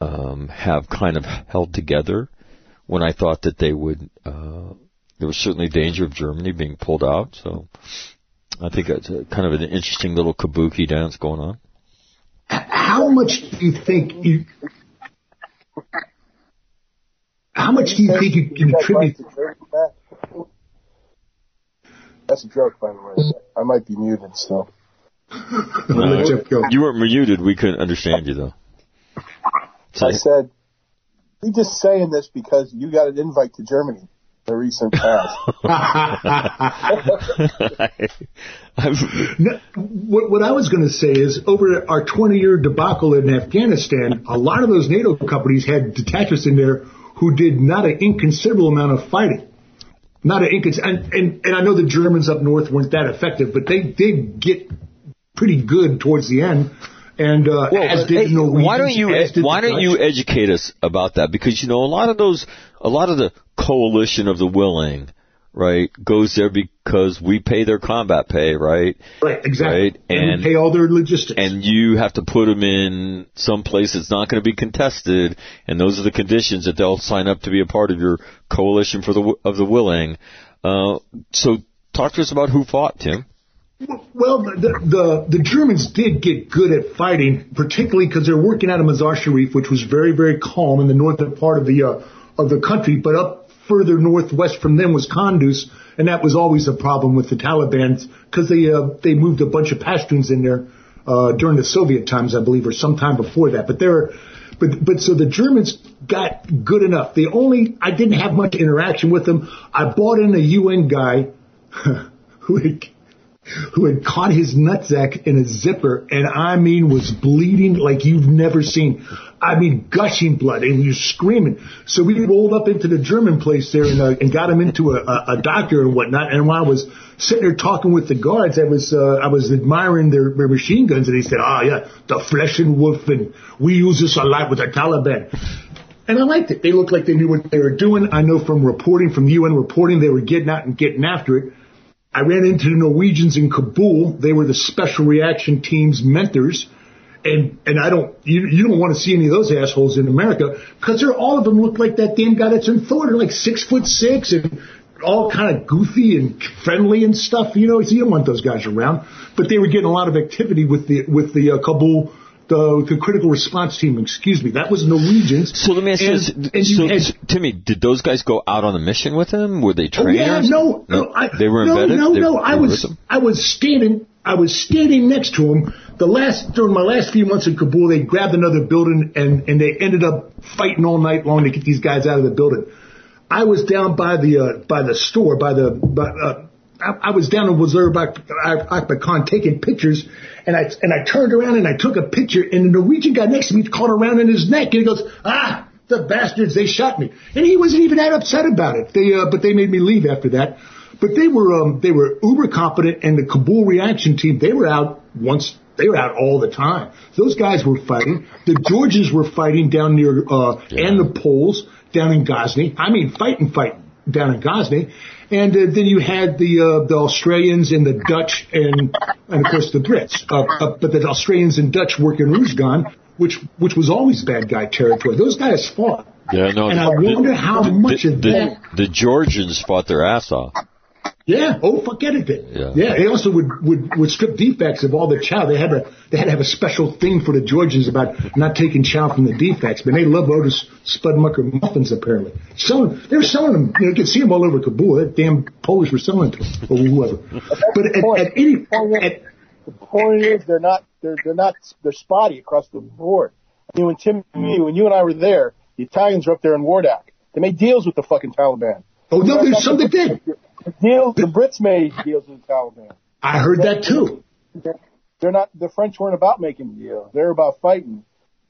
um have kind of held together. When I thought that they would, uh there was certainly danger of Germany being pulled out. So. I think it's a, kind of an interesting little kabuki dance going on. How much do you think you? How much do you think you can attribute? That's a joke, by the way. I might be muted still. No, you weren't muted. We couldn't understand you though. I said, you just saying this because you got an invite to Germany. The recent past. [LAUGHS] [LAUGHS] No, what, what I was going to say is over our 20 year debacle in Afghanistan, a lot of those NATO companies had detachments in there who did not an inconsiderable amount of fighting. Not an incons- and, and, and I know the Germans up north weren't that effective, but they did get pretty good towards the end. And uh, as did Hey, why don't you why don't you educate us about that? Because you know a lot of those, a lot of the coalition of the willing, right, goes there because we pay their combat pay, right? right exactly right, and, and- we pay all their logistics and you have to put them in some place that's not going to be contested, and those are the conditions that they'll sign up to be a part of your coalition for the of the willing. Uh, so talk to us about who fought, Tim. Well, the, the the Germans did get good at fighting, particularly because they're working out of Mazar Sharif, which was very very calm in the northern part of the uh, of the country. But up further northwest from them was Kunduz, and that was always a problem with the Taliban because they uh, they moved a bunch of Pashtuns in there uh, during the Soviet times, I believe, or sometime before that. But they're but but so the Germans got good enough. The only I didn't have much interaction with them. I bought in a UN guy [LAUGHS] who who had caught his nutsack in a zipper and I mean was bleeding like you've never seen. I mean gushing blood and he was screaming. So we rolled up into the German place there and, uh, and got him into a, a, a doctor and whatnot. And while I was sitting there talking with the guards, I was uh, I was admiring their, their machine guns and he said, "Ah, yeah, the Flesh and Wolf and we use this a lot with the Taliban." And I liked it. They looked like they knew what they were doing. I know from reporting, from UN reporting, they were getting out and getting after it. I ran into the Norwegians in Kabul. They were the special reaction team's mentors. And, and I don't, you, you don't want to see any of those assholes in America because they're, all of them look like that damn guy that's in Thor. They're like six foot six and all kind of goofy and friendly and stuff. You know, so you don't want those guys around. But they were getting a lot of activity with the, with the uh, Kabul, the, the critical response team, excuse me. That was Norwegians. So let me ask you And- this: and so, so, Timmy, did those guys go out on a mission with him? Were they trainers? Oh, yeah, trainers? no, no, I, they were no, embedded. No, They- no, I was. I was standing, I was standing next to him. The last during my last few months in Kabul, they grabbed another building and and they ended up fighting all night long to get these guys out of the building. I was down by the uh, by the store by the by, uh, I, I was down in Wazir Khan taking pictures, and I and I turned around and I took a picture, and the Norwegian guy next to me caught around in his neck, and he goes, "Ah, the bastards, they shot me," and he wasn't even that upset about it. They uh, but they made me leave after that. But they were um, they were uber competent, and the Kabul reaction team they were out once. They were out all the time. Those guys were fighting. The Georgians were fighting down near, uh, and the Poles down in Ghazni. I mean, fighting, fighting down in Ghazni. And uh, then you had the uh, the Australians and the Dutch and and of course the Brits. Uh, uh, but the Australians and Dutch work in Ruzgan, which which was always bad guy territory. Those guys fought. Yeah, no. And the, I wonder how the, much the, of that- the Georgians fought their ass off. Yeah. Oh, forget it. Then. Yeah. They also would, would, would strip DFACs of all the chow. They had a they had to have a special thing for the Georgians about not taking chow from the DFACs. But they love Otis Spunkmeyer muffins apparently. Selling they were selling them. You, know, you could see them all over Kabul. That damn Polish were selling to them or whoever. But at, at any point, at, The point is, they're not, they're, they're not, they're spotty across the board. I mean, when Tim, when you and I were there, the Italians were up there in Wardak. They made deals with the fucking Taliban. oh no, there's some that did. The deals, the Brits made deals with the Taliban. I heard that too. They're, not, the French weren't about making deals. They're about fighting.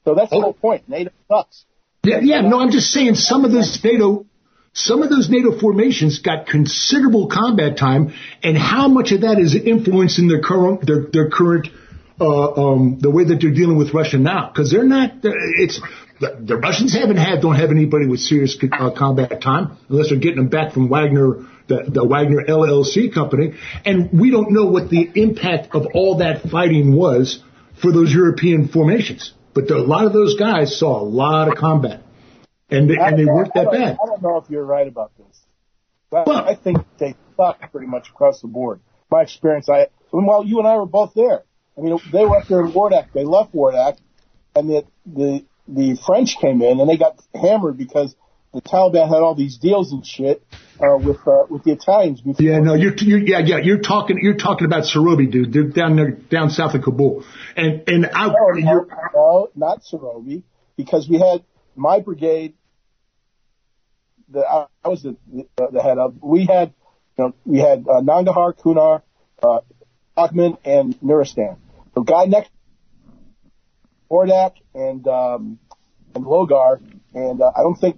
So that's the Oh. whole point. NATO sucks. Yeah, yeah. No, I'm just saying some of those NATO, some of those NATO formations got considerable combat time, and how much of that is influencing their current, their, their current, uh, um, the way that they're dealing with Russia now? Because they're not. It's the, the Russians haven't had, don't have anybody with serious uh, combat time unless they're getting them back from Wagner. The, the Wagner LLC company, and we don't know what the impact of all that fighting was for those European formations. But the, a lot of those guys saw a lot of combat, and they, and they weren't that bad. I don't know if you're right about this. But Well- I think they suck pretty much across the board. My experience, I well, you and I were both there. I mean, they were up there in Wardak. They left Wardak, and the the the French came in and they got hammered because the Taliban had all these deals and shit uh, with uh, with the Italians. Before. Yeah, no, you're, you're yeah, yeah, you're talking, you're talking about Sorobi, dude. They're down there, down south of Kabul, and and I, No, no, no, not Sorobi, because we had my brigade. that I, I was the, the, the head of, we had, you know, we had uh, Nangarhar, Kunar, uh, Laghman, and Nuristan. The guy next, Wardak, and um, and Logar, and uh, I don't think,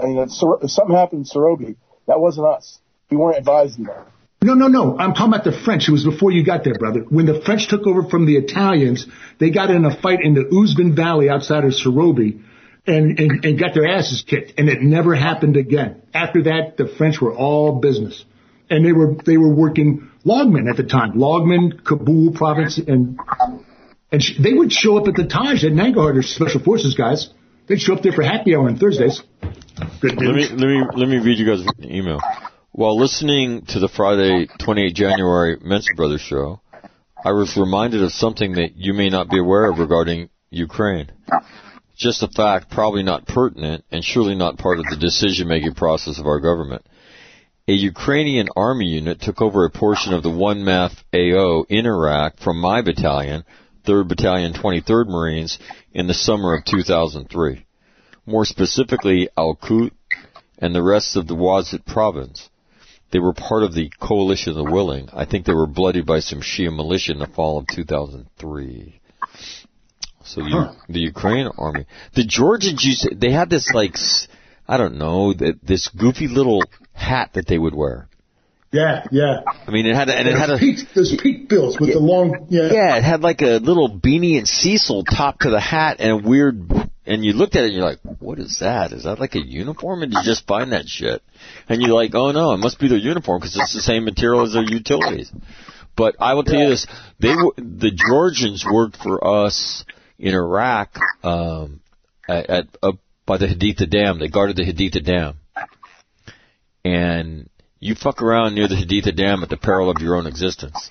I mean, if, something happened in Sorobi, that wasn't us. We weren't advising in that. No, no, no. I'm talking about the French. It was before you got there, brother. When the French took over from the Italians, they got in a fight in the Uzbin Valley outside of Sorobi and, and, and got their asses kicked. And it never happened again. After that, the French were all business. And they were, they were working Laghman at the time. Laghman, Kabul province, and, and sh- they would show up at the Taj at Nangarhar, their special forces guys. They'd show up there for happy hour on Thursdays. Good Let me let me let me read you guys an email. While listening to the Friday 28 January Mensa Brothers show, I was reminded of something that you may not be aware of regarding Ukraine. Just a fact, probably not pertinent, and surely not part of the decision-making process of our government. A Ukrainian army unit took over a portion of the 1 MAF AO in Iraq from my battalion, 3rd Battalion 23rd Marines, in the summer of 2003 more specifically Al-Kut and the rest of the Wasit province. They were part of the coalition of the willing. I think they were bloodied by some Shia militia in the fall of 2003. So the, the Ukraine army, the Georgians used, they had this like, I don't know, th- this goofy little hat that they would wear. Yeah, yeah. I mean, it had, a, and it had a, Pete, those peak bills with the long, yeah. yeah, it had like a little beanie and Cecil top to the hat and a weird, and you looked at it and you're like, what is that? Is that like a uniform? And you just find that shit. And you're like, oh no, it must be their uniform because it's the same material as their utilities. But I will tell you this, they were, the Georgians worked for us in Iraq, um, at, at up by the Haditha Dam. They guarded the Haditha Dam. And you fuck around near the Haditha Dam at the peril of your own existence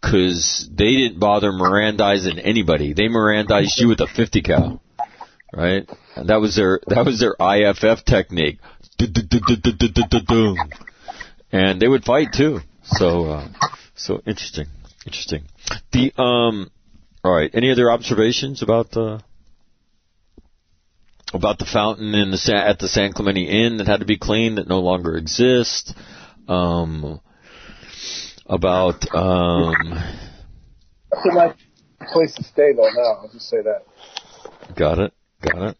because they didn't bother Mirandizing anybody. They Mirandized you with a 50 cal, right? And that was their [LAUGHS] that was their IFF technique. And they would fight too. So uh, so interesting, interesting. The um, all right. Any other observations about uh, about the fountain in the at the San Clemente Inn that had to be cleaned that no longer exists? Um, about um, That's a nice place to stay though now, I'll just say that. got it, got it.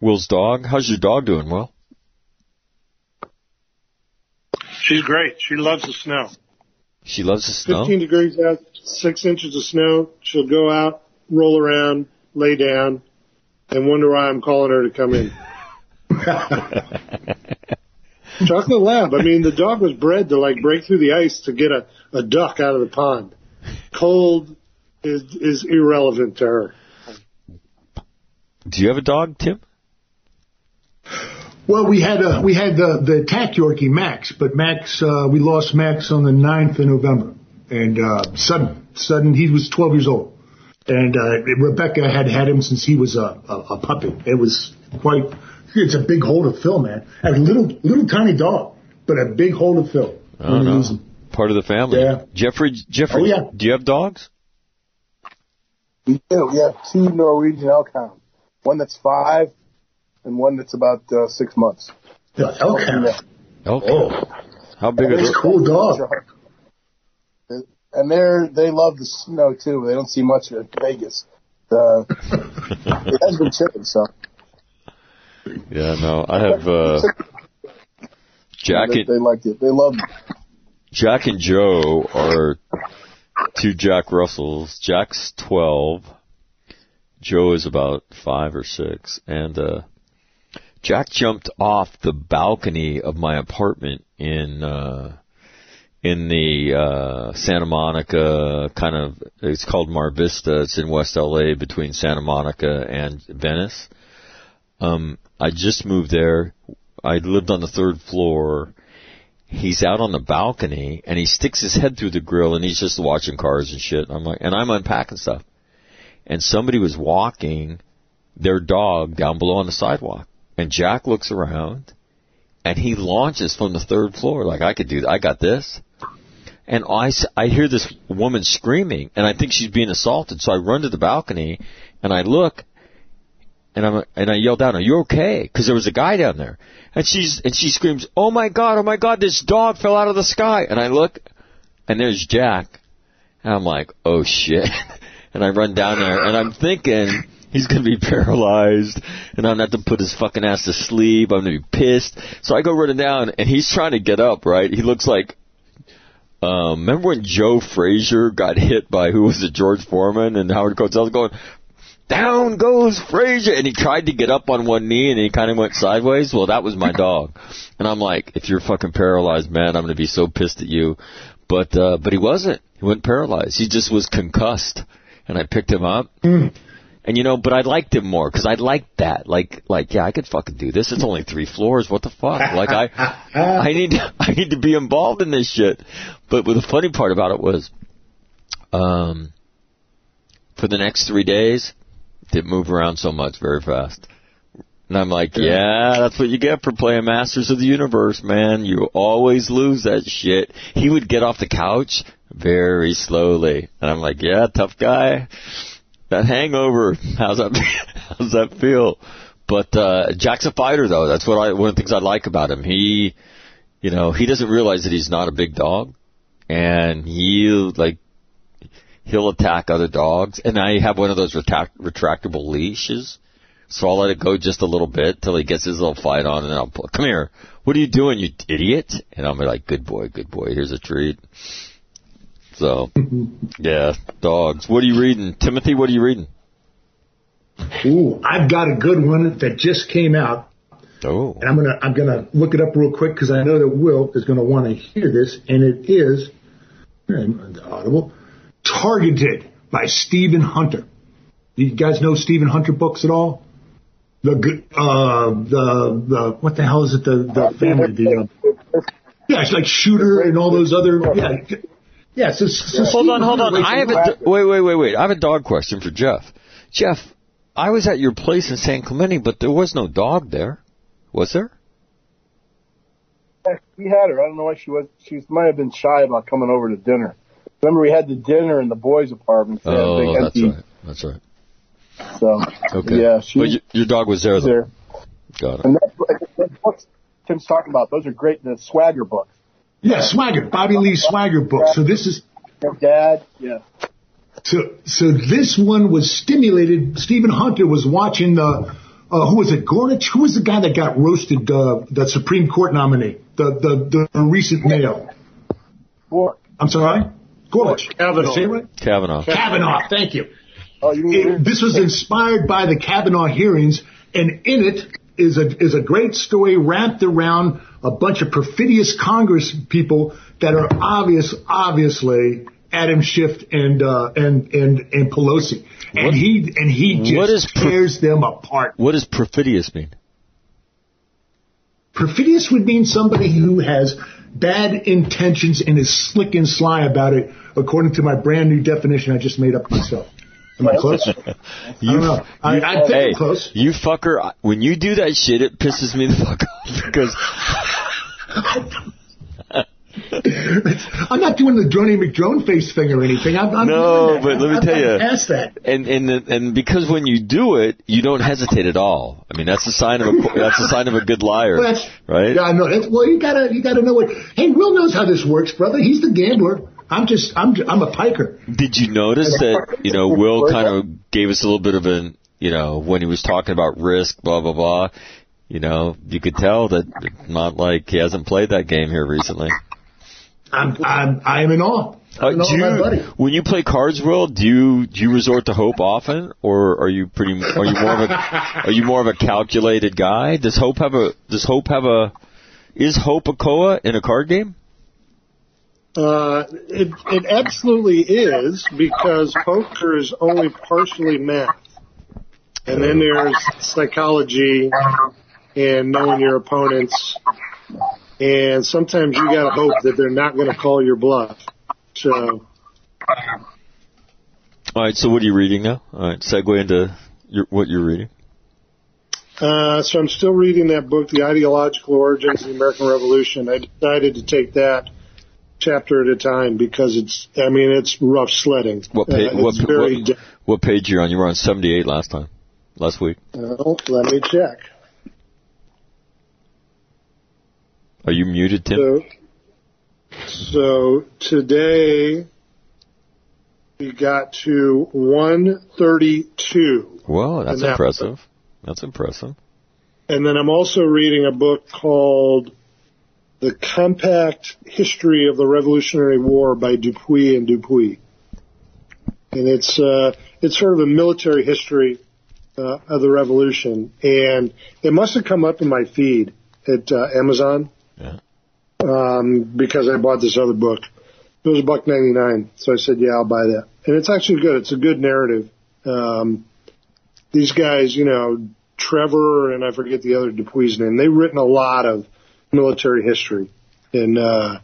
Will's dog. How's your dog doing? Will? She's great. She loves the snow. She loves the snow. 15 degrees out, six inches of snow. She'll go out, roll around, lay down, and wonder why I'm calling her to come in. [LAUGHS] Chocolate lab. I mean, the dog was bred to like break through the ice to get a, a duck out of the pond. Cold is is irrelevant to her. Do you have a dog, Tim? Well, we had uh, we had the the attack Yorkie Max, but Max uh, we lost Max on the 9th of November, and uh, sudden sudden he was 12 years old, and uh, Rebecca had had him since he was a, a, a puppy. It was quite it's a big hole to fill, man. A little little tiny dog, but a big hole to fill. Oh, When you no. Part of the family. Yeah. Jeffrey. Jeffrey. Oh, yeah. Do you have dogs? We do. We have two Norwegian elk One that's five, and one that's about uh, six months. The elk hound. Yeah. Okay. Oh, How big are that's those? cool dog. And they're they love the snow too. They don't see much of Vegas. Uh, [LAUGHS] it has been chipping, so Yeah. No, I have uh, Jack they, and they liked it. They loved it. Jack and Joe are two Jack Russells. Jack's twelve. Joe is about five or six, and uh, Jack jumped off the balcony of my apartment in uh, in the uh, Santa Monica kind of. It's called Mar Vista. It's in West LA between Santa Monica and Venice. Um, I just moved there. I lived on the third floor. He's out on the balcony and he sticks his head through the grill and he's just watching cars and shit. I'm like, and I'm unpacking stuff. And somebody was walking their dog down below on the sidewalk. And Jack looks around and he launches from the third floor like I could do that. I got this. And I, I hear this woman screaming and I think she's being assaulted. So I run to the balcony and I look And I'm and I yelled down, "Are you okay?" Because there was a guy down there, and she's and she screams, "Oh my god! Oh my god! This dog fell out of the sky!" And I look, and there's Jack, and I'm like, "Oh shit!" [LAUGHS] And I run down there, and I'm thinking he's gonna be [LAUGHS] paralyzed, and I'm gonna have to put his fucking ass to sleep. I'm gonna be pissed. So I go running down, and he's trying to get up. Right? He looks like um, remember when Joe Frazier got hit by who was it, George Foreman and Howard Cosell was going, down goes Frazier, and he tried to get up on one knee and he kind of went sideways. Well, that was my dog, and I'm like, if you're fucking paralyzed, man, I'm gonna be so pissed at you. But uh, but he wasn't. He wasn't paralyzed. He just was concussed, and I picked him up. And you know, but I liked him more because I liked that. Like, like, yeah, I could fucking do this. It's only three floors. What the fuck? Like, I, [LAUGHS] I need, [LAUGHS] I need to be involved in this shit. But the funny part about it was, um, for the next three days, didn't move around so much very fast. And I'm like, yeah, that's what you get for playing Masters of the Universe, man. You always lose that shit. He would get off the couch very slowly. And I'm like, yeah, tough guy. That hangover, how's that, [LAUGHS] how's that feel? But, uh, Jack's a fighter though. That's what I, one of the things I like about him. He, you know, he doesn't realize that he's not a big dog. And he, like, he'll attack other dogs. And I have one of those retract- retractable leashes. So I'll let it go just a little bit till he gets his little fight on and then I'll pull, come here. What are you doing, you idiot? And I'll be like, good boy, good boy, here's a treat. So, yeah, dogs. What are you reading? Timothy, what are you reading? Ooh, I've got a good one that just came out, Oh. and I'm gonna I'm gonna look it up real quick because I know that Will is gonna want to hear this, and it is Audible, Targeted by Stephen Hunter. You guys know Stephen Hunter books at all? The good- uh the the what the hell is it the the family the uh, yeah it's like Shooter and all those other yeah yeah so, so Hold on, hold on. I have a, wait, wait, wait, wait. I have a dog question for Jeff. Jeff, I was at your place in San Clemente, but there was no dog there. Was there? We had her. I don't know why she was. She might have been shy about coming over to dinner. Remember, we had the dinner in the boys' apartment. so they oh, big Oh, that's empty- right. That's right. So, Okay. yeah, she But was your, your dog was there, though. there. Got it. And that's the books Tim's talking about. Those are great. The swagger books. Yeah Swagger Bobby Lee Swagger book so this is Your dad. Yeah. So, so this one was stimulated. Stephen Hunter was watching the, uh, who was it? Gornich? Who was the guy that got roasted? Uh, the Supreme Court nominee, the the, the recent mayo. Boy. I'm sorry, Gornich. Kavanaugh. Did I say it right? Kavanaugh. Kavanaugh. Thank you. Oh, you It- mean this was inspired by the Kavanaugh hearings, and in it is a is a great story wrapped around a bunch of perfidious Congress people that are obvious, obviously Adam Schiff and uh, and and and Pelosi, and What- he and he just what is per- tears them apart. What does perfidious mean? Perfidious would mean somebody who has bad intentions and is slick and sly about it, according to my brand new definition I just made up myself. Am I close? [LAUGHS] I don't know. I, I think Hey, I'm close. you fucker! When you do that shit, it pisses me the fuck off [LAUGHS] because [LAUGHS] I'm not doing the Droney McDrone face thing or anything. I'm, I'm No, but let me I'm- tell you. past that. and and the- and because when you do it, you don't hesitate at all. I mean, that's a sign of a that's a sign of a good liar, Well, right? Yeah, I know. That's, well, you gotta, you gotta know what. Hey, Will knows how this works, brother. He's the gambler. I'm just, I'm, I'm a piker. Did you notice that you know Will kind of gave us a little bit of an you know when he was talking about risk, blah blah blah. You know, you could tell that it's not like he hasn't played that game here recently. I'm, I'm, I am in awe. Uh, I'm in awe do you, when you play cards, Will, do you do you resort to hope often, or are you pretty? Are you more of a are you more of a calculated guy? Does hope have a Does hope have a Is hope a COA in a card game? Uh, it, it absolutely is because poker is only partially math. And then there's psychology and knowing your opponents. And sometimes you gotta hope that they're not gonna call your bluff. So, All right. So what are you reading now? All right. Segue into your, what you're reading. uh, so I'm still reading that book, The Ideological Origins of the American Revolution. I decided to take that chapter at a time because it's, I mean, it's rough sledding. What Uh, page? what, it's very what, what page you're on? You were on 78 last time. last week? Well, let me check. Are you muted, Tim? So, so today we got to 132. Well, that's that- impressive. That's impressive. And then I'm also reading a book called The Compact History of the Revolutionary War by Dupuy and Dupuy. And it's, uh, it's sort of a military history, uh, of the revolution. And it must have come up in my feed at, uh, Amazon. Yeah. Um, because I bought this other book. It was a buck ninety nine. So I said, yeah, I'll buy that. And it's actually good. It's a good narrative. Um, these guys, you know, Trevor and I forget the other Dupuy's name. They've written a lot of military history, and uh,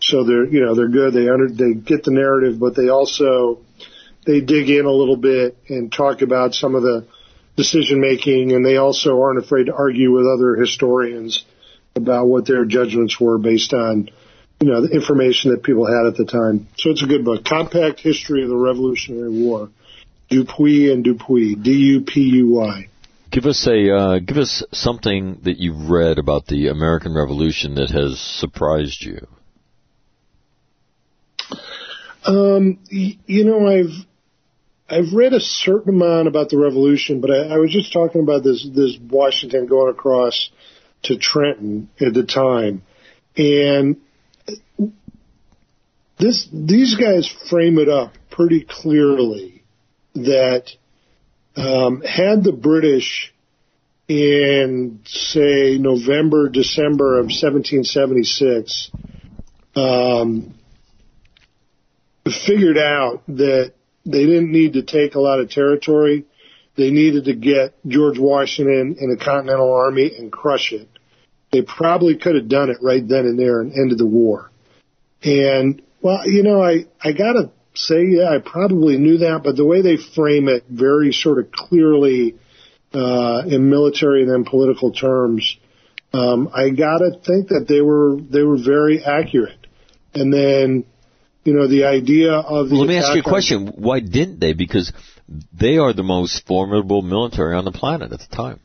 so they're you know they're good. They under they get the narrative, but they also they dig in a little bit and talk about some of the decision making, and they also aren't afraid to argue with other historians about what their judgments were based on you know the information that people had at the time. So it's a good book, Compact History of the Revolutionary War. Dupuy and Dupuy, D-U-P-U-Y. Give us a uh, give us something that you've read about the American Revolution that has surprised you. Um, you know, I've I've read a certain amount about the revolution, but I, I was just talking about this this Washington going across to Trenton at the time, and this these guys frame it up pretty clearly that um, had the British in say November December of 1776 um, figured out that they didn't need to take a lot of territory. They needed to get George Washington in a Continental Army and crush it. They probably could have done it right then and there and ended the war. And well, you know, I I gotta say, yeah, I probably knew that, but the way they frame it very sort of clearly uh, in military and then political terms, um, I gotta think that they were they were very accurate. And then, you know, the idea of the Well, let me ask you a question. Why didn't they? Because they are the most formidable military on the planet at the time.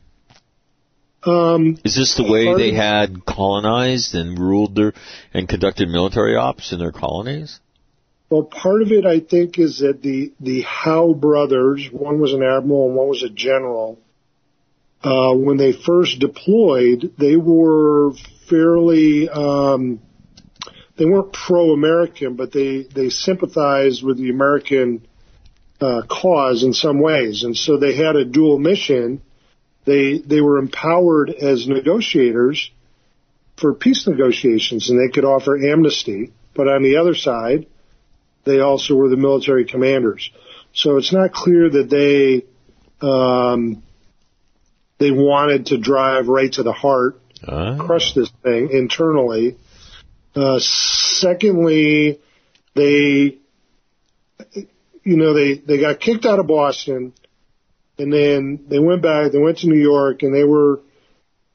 Um, Is this the way they had colonized and ruled their and conducted military ops in their colonies? Well, part of it, I think, is that the the Howe brothers, one was an admiral and one was a general. Uh, when they first deployed, they were fairly, um, they weren't pro-American, but they they sympathized with the American uh, cause in some ways, and so they had a dual mission. They they were empowered as negotiators for peace negotiations, and they could offer amnesty. But on the other side, they also were the military commanders. So it's not clear that they um, they wanted to drive right to the heart, Uh, crush this thing internally. Uh, secondly, they you know they they got kicked out of Boston, and then they went back. They went to New York, and they were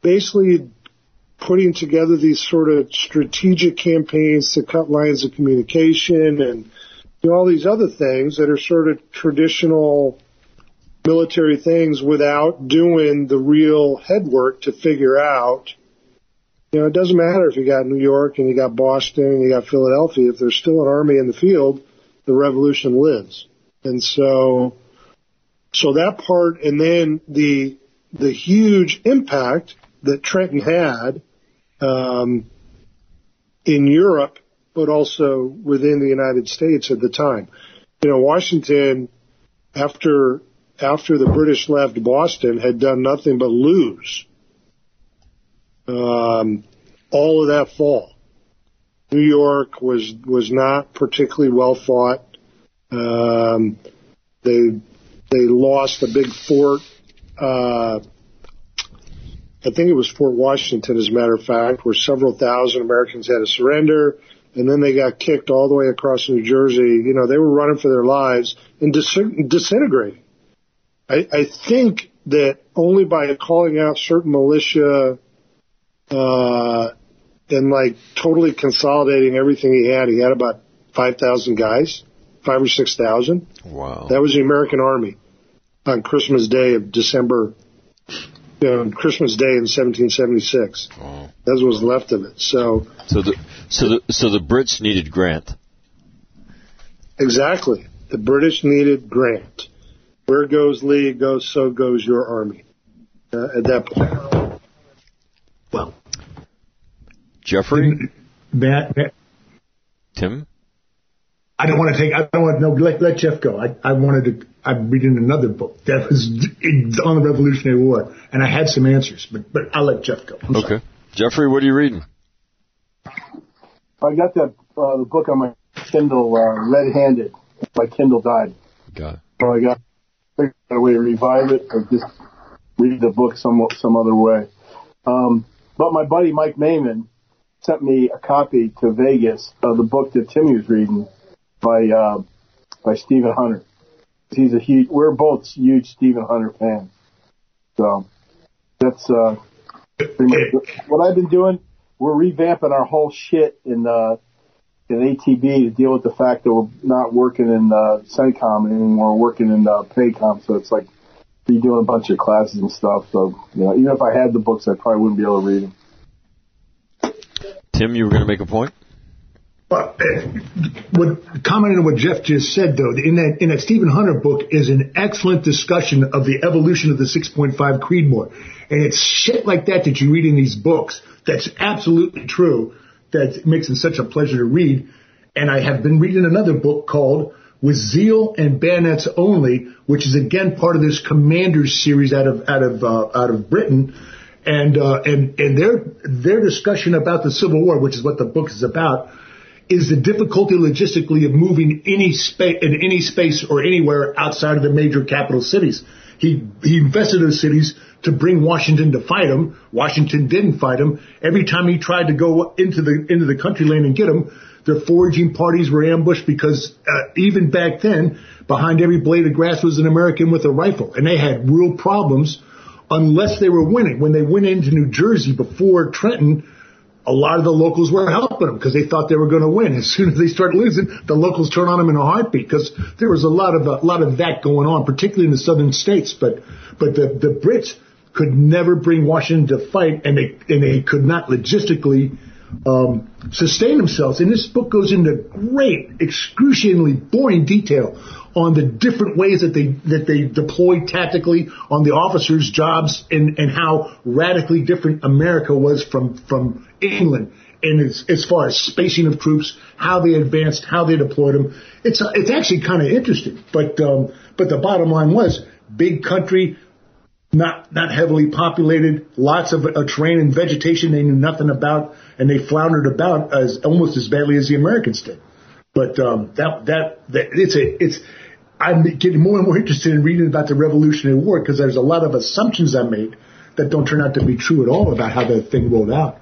basically putting together these sort of strategic campaigns to cut lines of communication and do all these other things that are sort of traditional military things without doing the real headwork to figure out, you know, it doesn't matter if you got New York and you got Boston and you got Philadelphia. If there's still an army in the field, the revolution lives. And so, so that part and then the, the huge impact that Trenton had, um, in Europe, but also within the United States at the time. You know, Washington, after after the British left Boston, had done nothing but lose um, all of that fall. New York was was not particularly well fought. Um, they they lost a big fort. Uh, I think it was Fort Washington, as a matter of fact, where several thousand Americans had to surrender, and then they got kicked all the way across New Jersey. You know, they were running for their lives and dis- disintegrating. I, I think that only by calling out certain militia uh, and like totally consolidating everything he had, he had about five thousand guys, five or six thousand. wow. That was the American Army. on Christmas Day of December, you know, Christmas Day in 1776. Oh. That was left of it. So So the so the so the Brits needed Grant. exactly, the British needed Grant. Where goes Lee goes, so goes your army. Uh, at that point, Well, Jeffrey, Matt, Matt, Tim. I don't want to take. I don't want to. No, let let Jeff go. I I wanted to. I'm reading another book that was on the Revolutionary War, and I had some answers, but but I'll let Jeff go. I'm sorry. Okay, Jeffrey, what are you reading? I got that uh, the book on my Kindle, uh, Red Handed. My Kindle died, Got it. so I got figured out a way to revive it or just read the book some some other way. Um, but my buddy Mike Mayman sent me a copy to Vegas of the book that Timmy was reading by uh, by Stephen Hunter. He's a huge. We're both huge Stephen Hunter fans. So that's uh, what I've been doing. We're revamping our whole shit in uh, in ATB to deal with the fact that we're not working in uh, CENTCOM anymore. We're working in uh, PACOM, so it's like redoing a bunch of classes and stuff. So you know, even if I had the books, I probably wouldn't be able to read them. Tim, you were going to make a point. But uh, what commenting on what Jeff just said, though, in that in that Stephen Hunter book is an excellent discussion of the evolution of the 6.5 Creedmoor, and it's shit like that that you read in these books. That's absolutely true. That makes it such a pleasure to read. And I have been reading another book called With Zeal and Bayonets Only, which is again part of this Commanders series out of out of uh, out of Britain and uh, and and their their discussion about the Civil War, which is what the book is about, is the difficulty logistically of moving any space in any space or anywhere outside of the major capital cities. He he invested those cities to bring Washington to fight him. Washington didn't fight him. Every time he tried to go into the into the country lane and get him, the foraging parties were ambushed because uh, even back then, behind every blade of grass was an American with a rifle, and they had real problems unless they were winning. When they went into New Jersey before Trenton, a lot of the locals were helping them because they thought they were going to win. As soon as they start losing, the locals turn on them in a heartbeat because there was a lot of a lot of that going on, particularly in the southern states. But but the the Brits could never bring Washington to fight, and they and they could not logistically um, sustain themselves. And this book goes into great, excruciatingly boring detail on the different ways that they that they deployed tactically on the officers' jobs and and how radically different America was from from England. And as, as far as spacing of troops, how they advanced, how they deployed them, it's it's actually kind of interesting. But um, but the bottom line was big country, not not heavily populated, lots of uh, terrain and vegetation they knew nothing about, and they floundered about as almost as badly as the Americans did. But um, that, that that it's a it's I'm getting more and more interested in reading about the Revolutionary War because there's a lot of assumptions I made that don't turn out to be true at all about how the thing rolled out.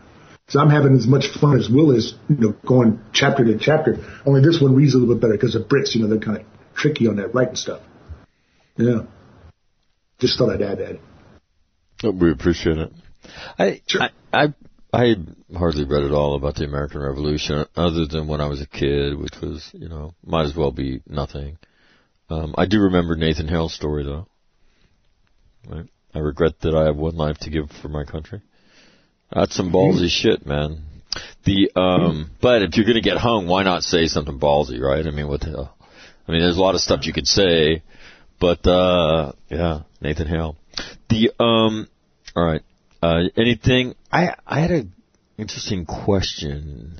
So I'm having as much fun as Will is, you know, going chapter to chapter. Only this one reads a little bit better because the Brits, you know, they're kind of tricky on that writing stuff. Yeah. Just thought I'd add that. Oh, we appreciate it. I, Sure. I I I hardly read at all about the American Revolution, other than when I was a kid, which was you know might as well be nothing. Um, I do remember Nathan Hale's story though. Right? I regret that I have one life to give for my country. That's some ballsy [LAUGHS] shit, man. The um, [LAUGHS] but if you're gonna get hung, why not say something ballsy, right? I mean, what the hell? I mean, there's a lot of stuff you could say, but uh, yeah, Nathan Hale. The um, all right. Uh, anything? I I had a interesting question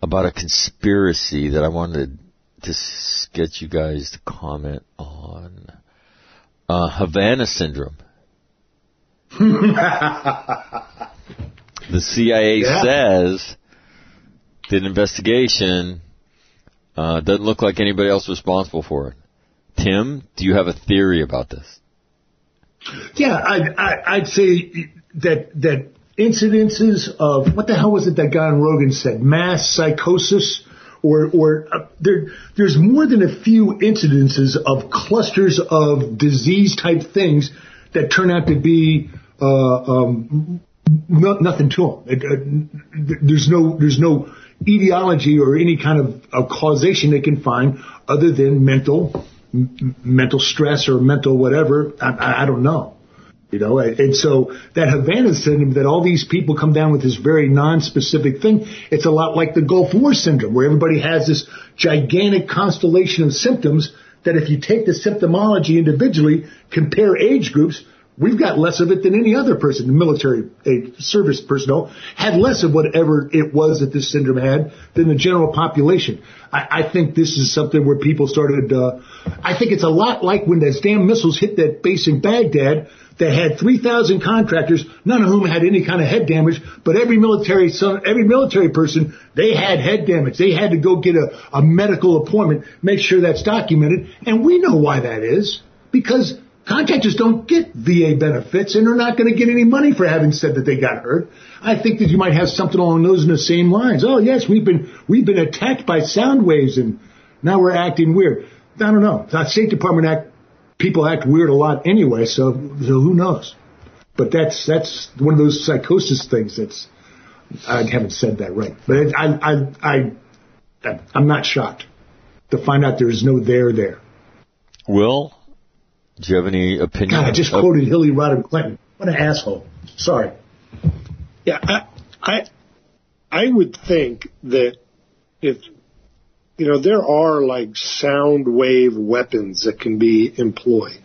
about a conspiracy that I wanted to s- get you guys to comment on. Uh, Havana syndrome. [LAUGHS] The CIA Yeah. says did an investigation. Uh, doesn't look like anybody else responsible for it. Tim, do you have a theory about this? Yeah, I'd, I- I'd say that that incidences of what the hell was it that guy on Rogan said? Mass psychosis, or or uh, there there's more than a few incidences of clusters of disease type things that turn out to be uh, um, no, nothing to them. It, uh, there's no there's no etiology or any kind of, of causation they can find other than mental m- mental stress or mental whatever. I, I, I don't know. You know, and and so that Havana syndrome that all these people come down with this very non-specific thing, it's a lot like the Gulf War syndrome where everybody has this gigantic constellation of symptoms that if you take the symptomology individually, compare age groups, we've got less of it than any other person, the military service personnel, had less of whatever it was that this syndrome had than the general population. I, I think this is something where people started, uh, I think it's a lot like when those damn missiles hit that base in Baghdad, that had 3,000 contractors, none of whom had any kind of head damage, but every military son, every military person, they had head damage. They had to go get a, a medical appointment, make sure that's documented. And we know why that is. Because contractors don't get VA benefits and they're not going to get any money for having said that they got hurt. I think that you might have something along those in the same lines. Oh yes, we've been, we've been attacked by sound waves and now we're acting weird. I don't know. The State Department Act people act weird a lot anyway, so, so who knows? But that's that's one of those psychosis things. That's I haven't said that right, but it, I I I I'm not shocked to find out there is no there there. Will, do you have any opinion? God, I just of- quoted Hillary Rodham Clinton. What an asshole. Sorry. Yeah, I, I, I would think that if, you know, there are like sound wave weapons that can be employed.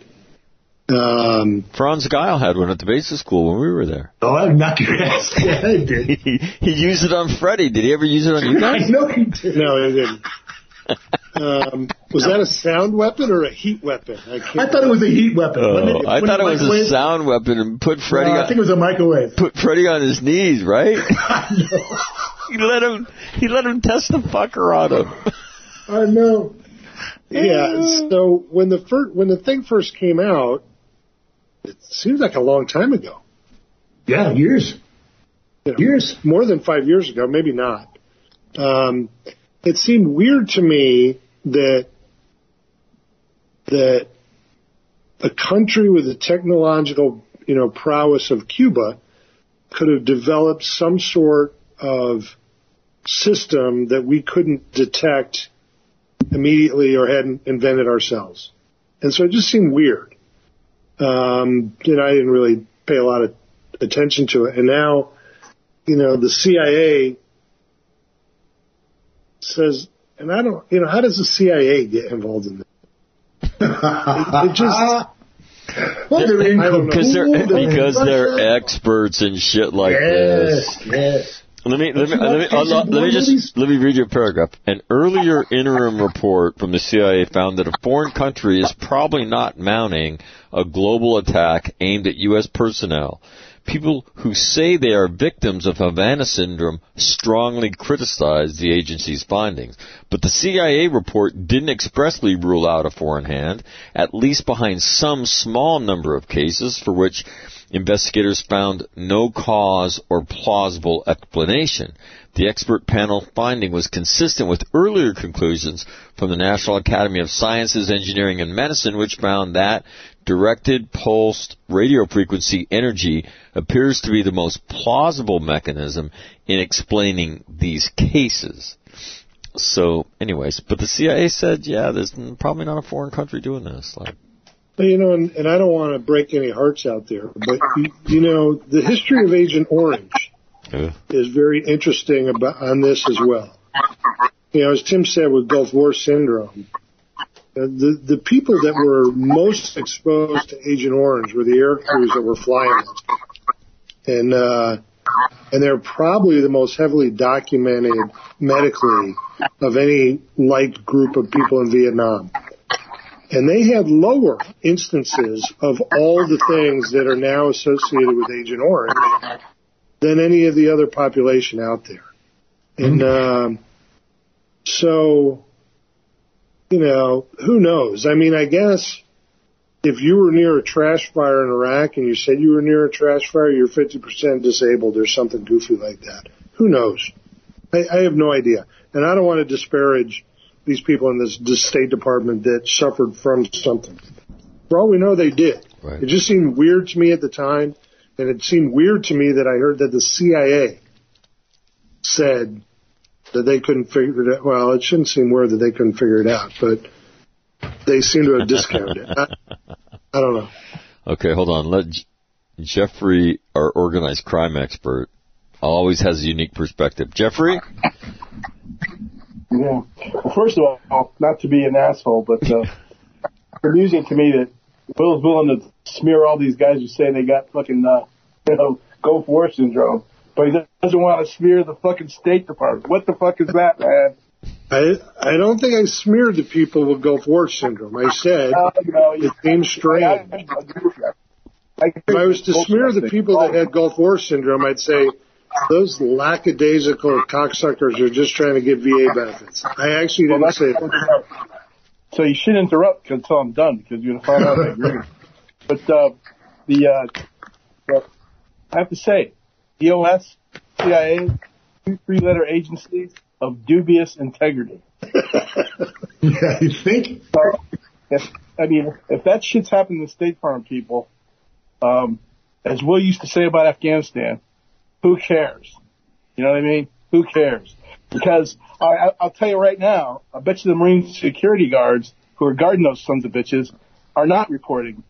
Um, Franz Geil had one at the basic school when we were there. Oh, I'm not your ass. [LAUGHS] Yeah, I did. [LAUGHS] He, he used it on Freddie. Did he ever use it on you [LAUGHS] I guys? know he did. no, it didn't. Um, was that a sound weapon or a heat weapon? I, can't I thought it was a heat weapon. wasn't Oh, I thought it was a sound weapon and put Freddie No, I think it was a microwave. put Freddie on his knees, right? I [LAUGHS] know. he let him he let him test the fucker on him. I know. Yeah. So when the first, when the thing first came out, it seems like a long time ago. Yeah, years. You know, Years. more than five years ago, maybe not. Um, it seemed weird to me that that a country with the technological, you know, prowess of Cuba could have developed some sort of system that we couldn't detect immediately or hadn't invented ourselves. And so it just seemed weird. Um, you know, I didn't really pay a lot of attention to it. And now, you know, the CIA says, and I don't, you know, how does the CIA get involved in this? It, [LAUGHS] it just, Well, they're in I don't know. Because they're because they're experts in shit like this. Yes, yes. Let me let me let me, watch uh, Jason let me just let me read you a paragraph. An earlier interim report from the CIA found that a foreign country is probably not mounting a global attack aimed at U.S. personnel. People who say they are victims of Havana syndrome strongly criticize the agency's findings. But the CIA report didn't expressly rule out a foreign hand, at least behind some small number of cases for which investigators found no cause or plausible explanation. The expert panel finding was consistent with earlier conclusions from the National Academy of Sciences, Engineering, and Medicine, which found that directed pulsed radio frequency energy appears to be the most plausible mechanism in explaining these cases. So, anyways, but the CIA said, yeah, there's probably not a foreign country doing this. Like, you know, and, and I don't want to break any hearts out there, but you, you know, the history of Agent Orange is very interesting about on this as well. You know, as Tim said with Gulf War syndrome, the the people that were most exposed to Agent Orange were the air crews that were flying it, and uh, and they're probably the most heavily documented medically of any like group of people in Vietnam. And they had lower instances of all the things that are now associated with Agent Orange than any of the other population out there. And um, so, you know, who knows? I mean, I guess if you were near a trash fire in Iraq and you said you were near a trash fire, you're 50% disabled or something goofy like that. Who knows? I, I have no idea. And I don't want to disparage these people in this, this State Department that suffered from something. For all we know, they did. Right. It just seemed weird to me at the time, and it seemed weird to me that I heard that the CIA said that they couldn't figure it out. Well, it shouldn't seem weird that they couldn't figure it out, but they seem to have discounted it. I, I don't know. Okay, hold on. Let J- Jeffrey, our organized crime expert, always has a unique perspective. Jeffrey? Yeah. Well, first of all, not to be an asshole, but uh, it's amusing to me that Will's willing to smear all these guys who say they got fucking, uh, you know, Gulf War syndrome, but he doesn't want to smear the fucking State Department. What the fuck is that, man? I I don't think I smeared the people with Gulf War syndrome. I said you know, it seems I, strange. I with. I If I was to smear the people that had Gulf War syndrome, I'd say those lackadaisical cocksuckers are just trying to get VA benefits. I actually didn't that's say that. So you shouldn't interrupt until I'm done because you're gonna find out I agree. But uh, the uh, well, I have to say, DOS, CIA, two three-letter agencies of dubious integrity. [LAUGHS] Yeah, you think? So, if I mean, if that shit's happening to State Farm people, um, as Will used to say about Afghanistan, who cares? You know what I mean? Who cares? Because I, I, I'll tell you right now, I bet you the Marine security guards who are guarding those sons of bitches are not reporting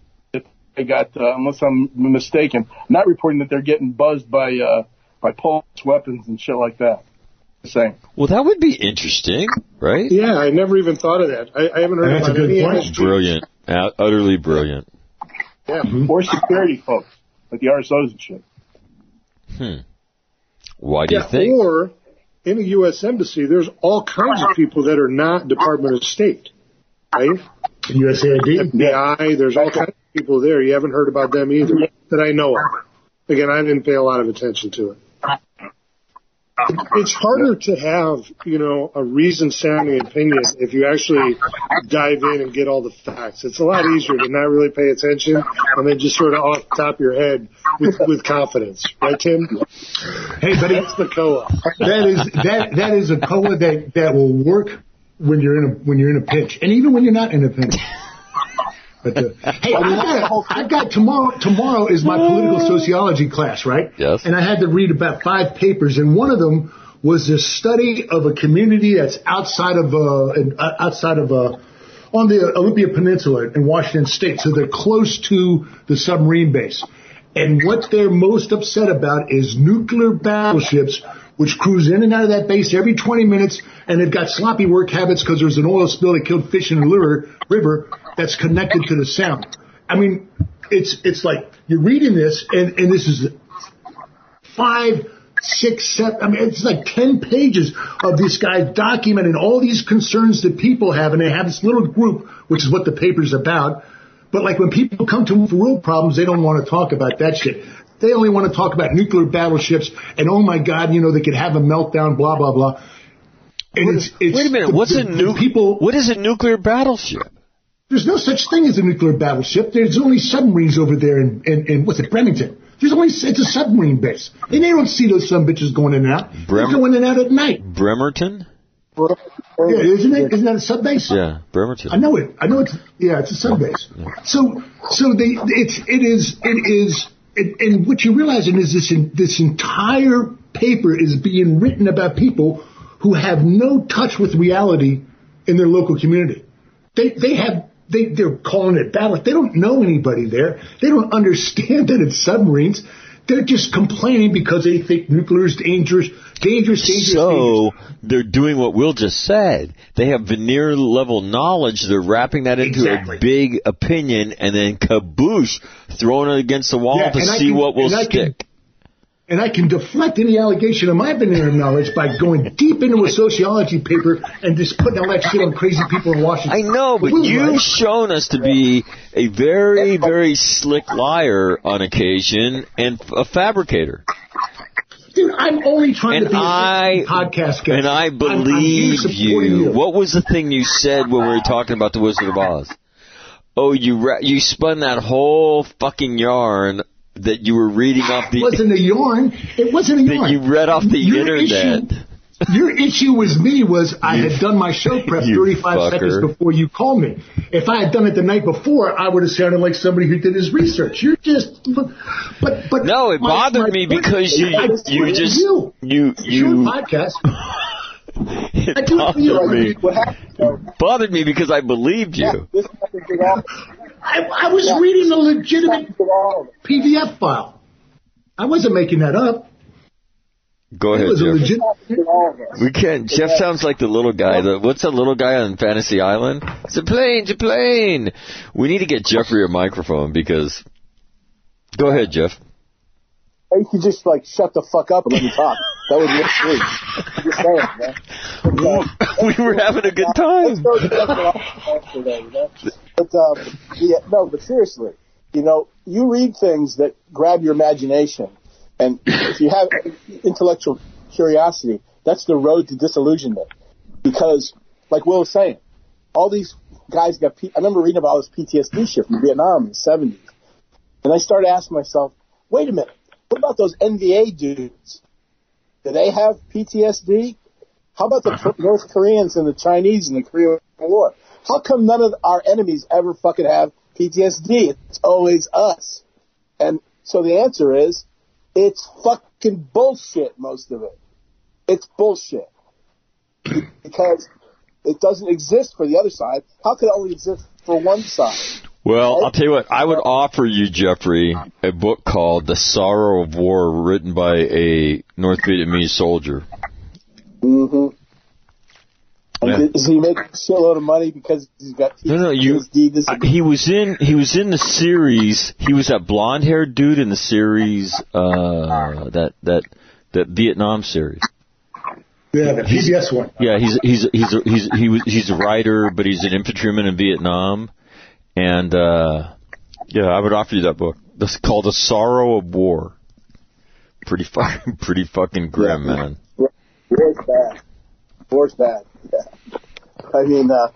got, uh, unless I'm mistaken, not reporting that they're getting buzzed by uh, by pulse weapons and shit like that. Just saying. Well, that would be interesting, right? Yeah, I never even thought of that. I, I haven't heard That's a about good any point. MSG. Brilliant. Ut- utterly brilliant. Yeah. Or security folks, like the RSOs and shit. Hmm. Why do you think? or in the U.S. Embassy, there's all kinds of people that are not Department of State, right? USAID? FBI, there's all kinds of people there. You haven't heard about them either that I know of. Again, I didn't pay a lot of attention to it. It's harder to have, you know, a reasoned sounding opinion if you actually dive in and get all the facts. It's a lot easier to not really pay attention and then just sort of off the top of your head with, with confidence. Right, Tim? Hey, buddy, That's the COA. that is that that is a cola that that will work when you're in a when you're in a pinch, and even when you're not in a pinch. But uh, [LAUGHS] hey, I got, I got tomorrow. Tomorrow is my political sociology class, right? Yes. And I had to read about five papers, and one of them was a study of a community that's outside of uh, in- uh, outside of uh, on the Olympia Peninsula in Washington State, so they're close to the submarine base. And what they're most upset about is nuclear battleships, which cruise in and out of that base every 20 minutes, and they've got sloppy work habits because there's an oil spill that killed fish in the river, river that's connected to the sound. I mean, it's it's like you're reading this, and and this is five, six, seven. I mean, it's like ten pages of this guy documenting all these concerns that people have, and they have this little group, which is what the paper's about. But like when people come to him for real problems, they don't want to talk about that shit. They only want to talk about nuclear battleships and oh my god, you know, they could have a meltdown, blah blah blah. And it's, it's Wait a minute. the- What's the- a nu- people? What is a nuclear battleship? There's no such thing as a nuclear battleship. There's only submarines over there in, in, in what's it, Bremerton. There's only it's a submarine base, and they don't see those some bitches going in and out. Bremer- They're going in and out at night. Bremerton? Yeah, isn't it? Isn't that a sub base? Yeah, Bremerton. I know it. I know it's yeah, it's a sub base. So so they it's it is it is it, and what you're realizing is this in, this entire paper is being written about people who have no touch with reality in their local community. They they have they they're calling it battle. They don't know anybody there. They don't understand [LAUGHS] that it's submarines. They're just complaining because they think nuclear is dangerous, dangerous, dangerous. dangerous. So they're doing what Will just said. They have veneer level knowledge. They're wrapping that into Exactly. a big opinion, and then kaboosh, throwing it against the wall Yeah, to see can- what will I can- stick. And I can deflect any allegation of my veneer knowledge by going deep into a sociology paper and just putting all that shit on crazy people in Washington. I know, but Blue, you've right? shown us to be a very, very slick liar on occasion and a fabricator. Dude, I'm only trying And to be a I podcast guy. and I I'm- I'm here believe you. What was the thing you said when we were talking about the Wizard of Oz? Oh, you ra- you spun that whole fucking yarn that you were reading off It the wasn't a yarn. It wasn't a yarn. you read off the Your internet. Issue, your issue was me was I You- had done my show prep you 35 seconds before you called me. If I had done it the night before, I would have sounded like somebody who did his research. You're just, but but No, it my- bothered my me because you you it just you. you you podcast. it [LAUGHS] I do it for you. bothered me. Happened? bothered me because I believed you. This happened with all, I, I was Yeah. reading a legitimate with all of them. PDF file. I wasn't making that up. Go ahead, Jeff. legit. With all of us. We can't. Jeff sounds like the little guy. The, what's that little guy on Fantasy Island? It's a plane. It's a plane. We need to get Jeffrey a microphone because. Go ahead, Jeff. Or you could just like shut the fuck up and let me talk. That would be too. Just saying, man. But, uh, we were having a good time. go to the next one today, you know? But um, yeah, no, but seriously, you know, you read things that grab your imagination, and if you have intellectual curiosity, that's the road to disillusionment. Because, like Will was saying, all these guys got. P- I remember reading about all this PTSD shit from Vietnam in the '70s, and I started asking myself, wait a minute, what about those NVA dudes? Do they have PTSD? How about the [LAUGHS] North Koreans and the Chinese in the Korean War? How come none of our enemies ever fucking have PTSD? It's always us. And so the answer is, it's fucking bullshit, most of it. It's bullshit. Because it doesn't exist for the other side. How could it only exist for one side? Well, I'll tell you what. I would offer you, Jeffrey, a book called "The Sorrow of War," written by a North Vietnamese soldier. Mm-hmm. Yeah. did- Does he make a shitload of money because he's got PTSD? No, no, you. This- I- He was in. He was in the series. He was that blonde-haired dude in the series. Uh, that that that Vietnam series. Yeah, the PBS one. Yeah, he's he's he's a, he's he was he's a writer, but he's an infantryman in Vietnam, and uh, yeah, I would offer you that book. That's called "The Sorrow of War." Pretty fucking [LAUGHS] pretty fucking grim, man. War's bad. War's bad. Yeah. I mean, uh,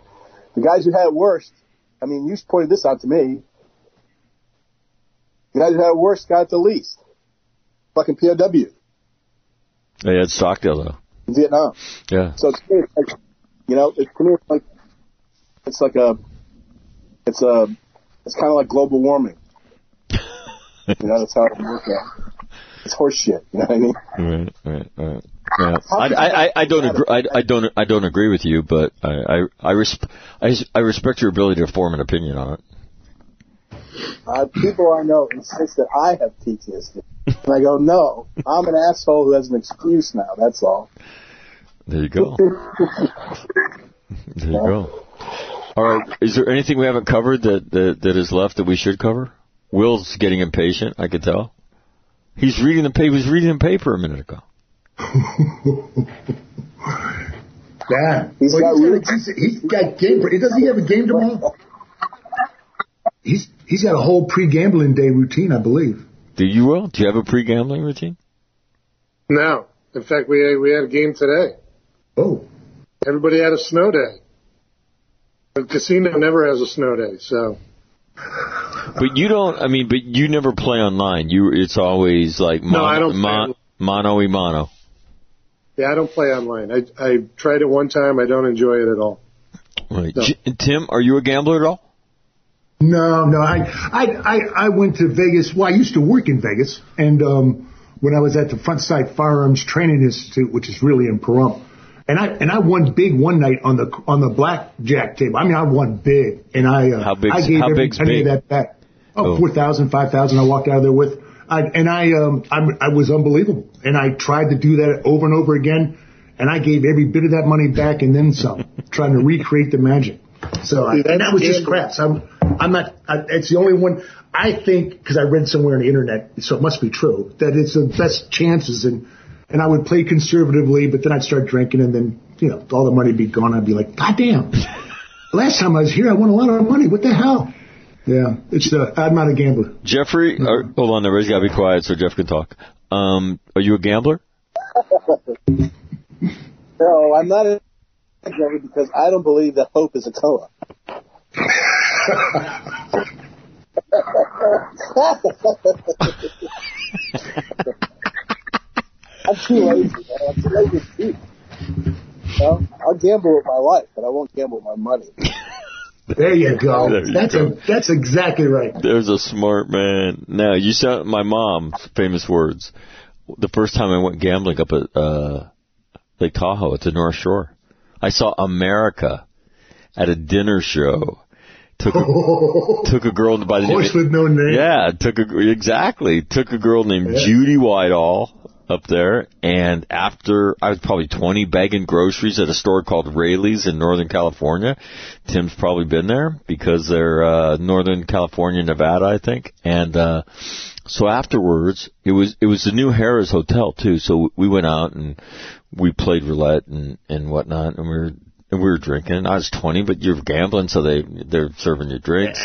the guys who had it worst, I mean, you pointed this out to me. The guys who had it worst got it the least. Fucking POW They had Stockdale though. Vietnam. Yeah. So it's, it's like, you know, it, to me, it's like, it's like a, it's a, it's kind of like global warming. You know, that's how it works out. It's horseshit. You know what I mean? Right, right, right. Yeah. I, I, I, I don't agree. I, I don't. I don't agree with you, but I, I, I, resp- I, I respect your ability to form an opinion on it. Uh, people I know insist that I have PTSD. And I go, no, I'm an asshole who has an excuse now. That's all. There you go. [LAUGHS] There you go. All right. Is there anything we haven't covered that, that that is left that we should cover? Will's getting impatient. I could tell. He's reading the paper. He was reading the paper a minute ago. [LAUGHS] Yeah. He's Well, got he's, really- got, he's, he's got game. Doesn't he have a game tomorrow? He's he's got a whole pre-gambling day routine, I believe. Do you, Will? Do you have a pre-gambling routine? No. In fact, we we had a game today. Oh, Everybody had a snow day. The casino never has a snow day, so But you don't. I mean, but you never play online. You. It's always like mono, No, I don't mon, mono y mono. yeah, I don't play online. I I tried it one time. I don't enjoy it at all. Right. No. J- Tim, are you a gambler at all? No, no. I, I, I, I went to Vegas. Well, I used to work in Vegas, and um, when I was at the Front Sight Firearms Training Institute, which is really in Pahrump, and I and I won big one night on the on the blackjack table. I mean, I won big, and I uh, How big's- I gave how every big's penny big? of that back. Oh. Oh, four thousand, five thousand. I walked out of there with, I, and I um I, I was unbelievable, and I tried to do that over and over again, and I gave every bit of that money back and then some, [LAUGHS] trying to recreate the magic. So I, and that was just that's craps. I'm I'm not. I, it's the only one I think because I read somewhere on the internet, so it must be true that it's the best chances and. And I would play conservatively, but then I'd start drinking, and then you know all the money would be gone. I'd be like, God damn! [LAUGHS] Last time I was here, I won a lot of money. What the hell? Yeah, it's uh, I'm not a gambler. Jeffrey, or, hold on, everybody's got to be quiet so Jeff can talk. Um, are you a gambler? [LAUGHS] No, I'm not a gambler because I don't believe that hope is a COA. [LAUGHS] I'm too lazy. I'm too lazy to cheat. You know? I'll gamble with my life, but I won't gamble with my money. [LAUGHS] There you go. There you that's go. A, that's exactly right. There's a smart man. Now, you said my mom's famous words. The first time I went gambling up at uh, Lake Tahoe at the North Shore, I saw America, at a dinner show. Took a, [LAUGHS] took a girl by the name Voice with no name. yeah, took a exactly took a girl named Judy Whitehall up there, and after I was probably 20 bagging groceries at a store called Raley's in Northern California. Tim's probably been there because they're uh, Northern California, Nevada, I think, and. uh so afterwards, it was it was the new Harrah's Hotel too. So we went out and we played roulette and and whatnot, and we were and we were drinking. I was 20, but you're gambling, so they they're serving you drinks.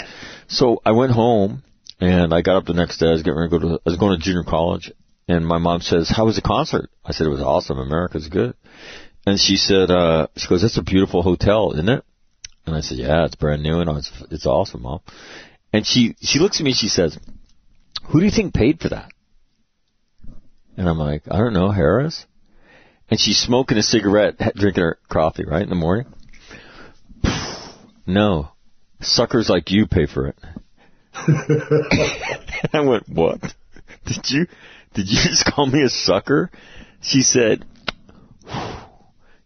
So I went home and I got up the next day. I was getting ready to go to I was going to junior college, and my mom says, "How was the concert?" I said, "It was awesome. America's good." And she said, uh, "She goes, that's a beautiful hotel, isn't it?" And I said, "Yeah, it's brand new and it's it's awesome, mom." And she she looks at me, she says, "Who do you think paid for that?" And I'm like, "I don't know, Harrah's." And she's smoking a cigarette, drinking her coffee, right, in the morning. [SIGHS] No. Suckers like you pay for it. [LAUGHS] [LAUGHS] I went, what? Did you, did you [LAUGHS] just call me a sucker? She said,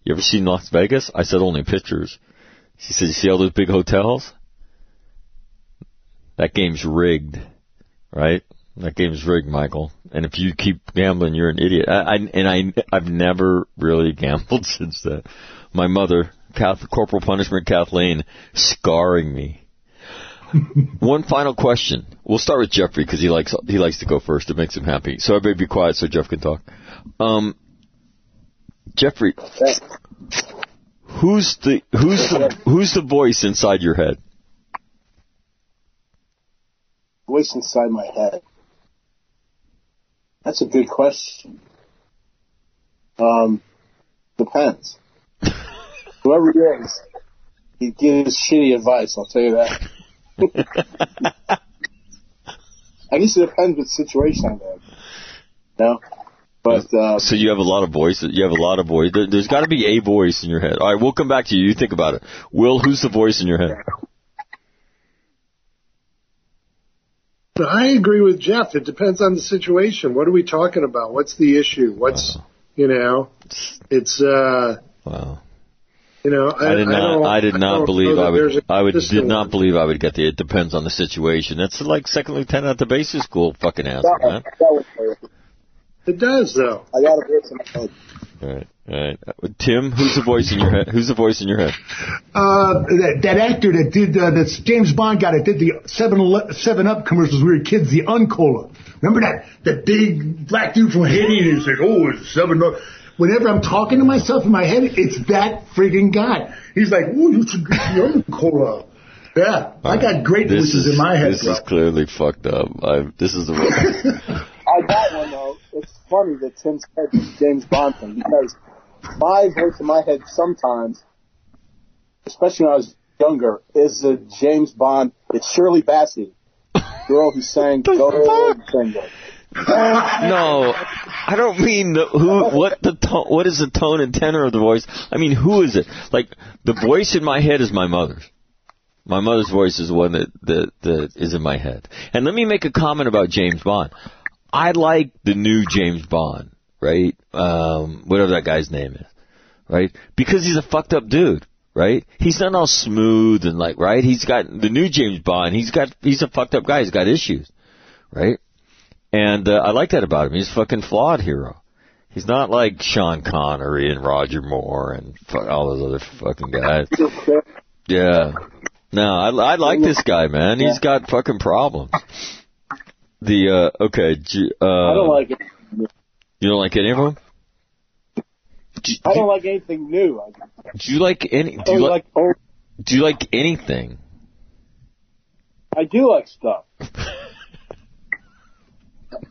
you ever seen Las Vegas? I said, only pictures. She said, you see all those big hotels? That game's rigged, right? That game's rigged, Michael. And if you keep gambling, you're an idiot. I, I and I, I've never really [LAUGHS] gambled since then. My mother, Kath, Corporal Punishment Kathleen, scarring me. [LAUGHS] One final question. We'll start with Jeffrey because he likes he likes to go first. It makes him happy. So everybody be quiet so Jeff can talk. Um, Jeffrey, who's the who's the who's the voice inside your head? Voice inside my head. That's a good question. Um, depends. [LAUGHS] Whoever he is, he gives shitty advice. I'll tell you that. I guess it depends what situation I'm in. No, but uh, So you have a lot of voices. You have a lot of voice. There, there's got to be a voice in your head. All right, we'll come back to you. You think about it. Will, who's the voice in your head? I agree with Jeff. It depends on the situation. What are we talking about? What's the issue? What's you know? It's uh, Wow. You know. I, I did not. don't- I did not don't believe I would. a I would did not believe I would get the. It depends on the situation. That's like second lieutenant at the basic school. Fucking answer, that, man. that It does though. I got a voice in my head. All right, all right. Tim, who's the voice in your head? Who's the voice in your head? Uh, that, that actor that did uh, that's James Bond guy that did the Seven Seven Up commercials. when We were kids. The Uncola. Remember that that big black dude from Haiti? And he's like, "Oh, it's Seven Up." Whenever I'm talking to myself in my head, it's that friggin' guy. He's like, "Oh, you should get the Uncola." Yeah, I got great This voices is in my head, this bro. is clearly fucked up. I, this is the. one. [LAUGHS] I got one though. It's funny that Tim said the James Bond thing because my voice in my head sometimes, especially when I was younger, is a James Bond. It's Shirley Bassey, girl who sang Goldfinger. [LAUGHS] no, I don't mean the, who. What the tone? What is the tone and tenor of the voice? I mean, who is it? Like the voice in my head is my mother's. My mother's voice is the one that, that that is in my head. And let me make a comment about James Bond. I like the new James Bond, right? Um, whatever that guy's name is, right? Because he's a fucked up dude, right? He's not all smooth and like, right? He's got the new James Bond. He's got he's a fucked up guy. He's got issues, right? And uh, I like that about him. He's a fucking flawed hero. He's not like Sean Connery and Roger Moore and all those other fucking guys. Yeah. No, I, I like this guy, man. He's got fucking problems. The uh okay, uh, I don't like it. you don't like any of them. Do, I don't like anything new. Do you like any? Do you like? like old. Do you like anything? I do like stuff. [LAUGHS]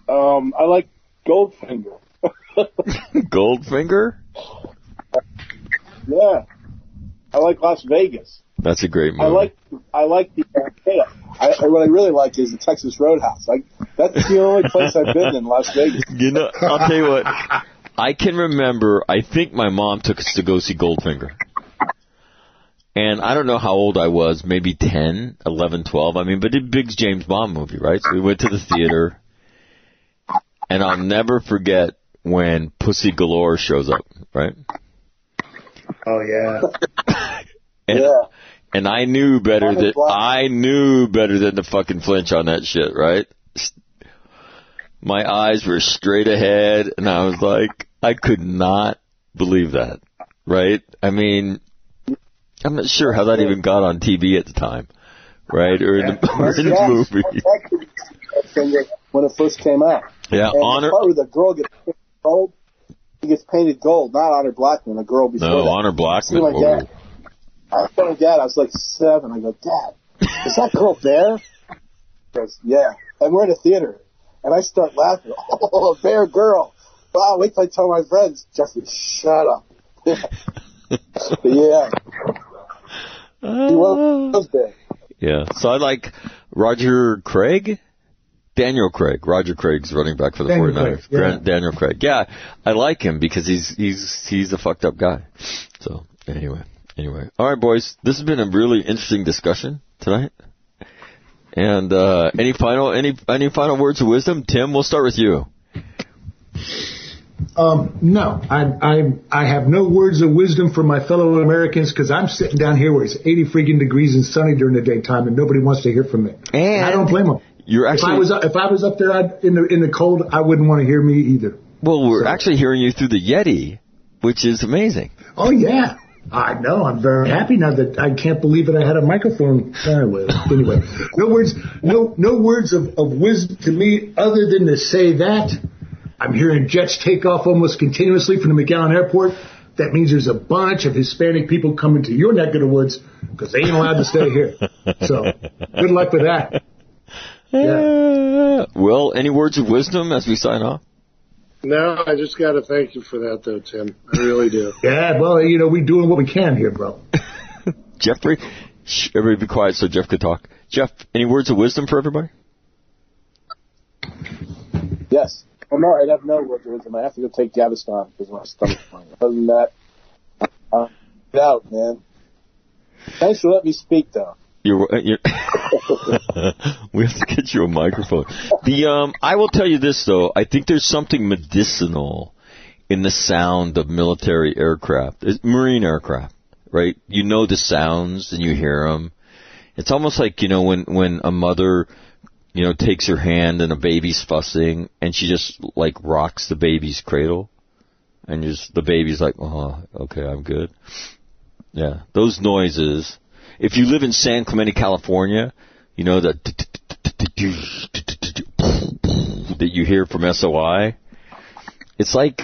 Um, I like Goldfinger. [LAUGHS] [LAUGHS] Goldfinger. Yeah, I like Las Vegas. That's a great movie. I like I like the yeah. I, what I really like is the Texas Roadhouse. Like that's the only place I've been in Las Vegas. [LAUGHS] You know, I'll tell you what. I can remember. I think my mom took us to go see Goldfinger. And I don't know how old I was, maybe 10, 11, 12. I mean, but it big James Bond movie, right? So we went to the theater. And I'll never forget when Pussy Galore shows up, right? Oh yeah. [LAUGHS] And, Yeah. and I knew better black. I knew better than to fucking flinch on that shit, right? My eyes were straight ahead, and I was like, I could not believe that, right? I mean, I'm not sure how that even got on TV at the time, right? Or in the, [LAUGHS] or in the movie. when it first came out. Yeah, And honor. where the girl gets painted gold, he gets painted gold, not Honor Blackman, the girl before No, that. Honor Blackman. whoa. dad. I told my dad, I was like seven. I go, Dad, is that girl there? He goes, Yeah. And we're in a theater. And I start laughing. [LAUGHS] Oh, a bare girl. Wow, wait till I tell my friends. Jeffrey, shut up. [LAUGHS] yeah, he was, was big. Yeah. So I like Roger Craig. Daniel Craig. Roger Craig's running back for the Daniel 49ers. Craig, yeah. Grant- Daniel Craig. Yeah. I like him because he's he's he's a fucked up guy. So anyway. Anyway. All right, boys. This has been a really interesting discussion tonight. And uh any final any any final words of wisdom? Tim, we'll start with you. Um, no, I, I, I have no words of wisdom for my fellow Americans because I'm sitting down here where it's 80 freaking degrees and sunny during the daytime and nobody wants to hear from me. And I don't blame them. You're If I was if I was up there I'd, in the in the cold, I wouldn't want to hear me either. well, we're so- actually hearing you through the Yeti, which is amazing. Oh yeah, I know. I'm very happy now that I can't believe that I had a microphone. Anyway, anyway, no words, no no words of, of wisdom to me other than to say that I'm hearing jets take off almost continuously from the McAllen Airport. That means there's a bunch of Hispanic people coming to your neck of the woods because they ain't allowed to stay here. So good luck with that. Yeah. Well, any words of wisdom as we sign off? No, I just got to thank you for that, though, Tim. I really do. [LAUGHS] Yeah, well, you know, we're doing what we can here, bro. [LAUGHS] Jeffrey, shh, everybody be quiet so Jeff could talk. Jeff, any words of wisdom for everybody? Yes. Oh, no, I'd have no words of wisdom. I have to go take Gaviscon because my stomach's fine. Other than that, uh, get out, man. Thanks for letting me speak, though. You're, uh, you're [LAUGHS] we have to get you a microphone. The um, I will tell you this though. I think there's something medicinal in the sound of military aircraft, marine aircraft, right? You know the sounds and you hear them. It's almost like you know when when a mother, you know, takes her hand and a baby's fussing and she just like rocks the baby's cradle, and just the baby's like, oh, okay, I'm good. Yeah, those noises. If you live in San Clemente, California, you know that that you hear from SOI. It's like,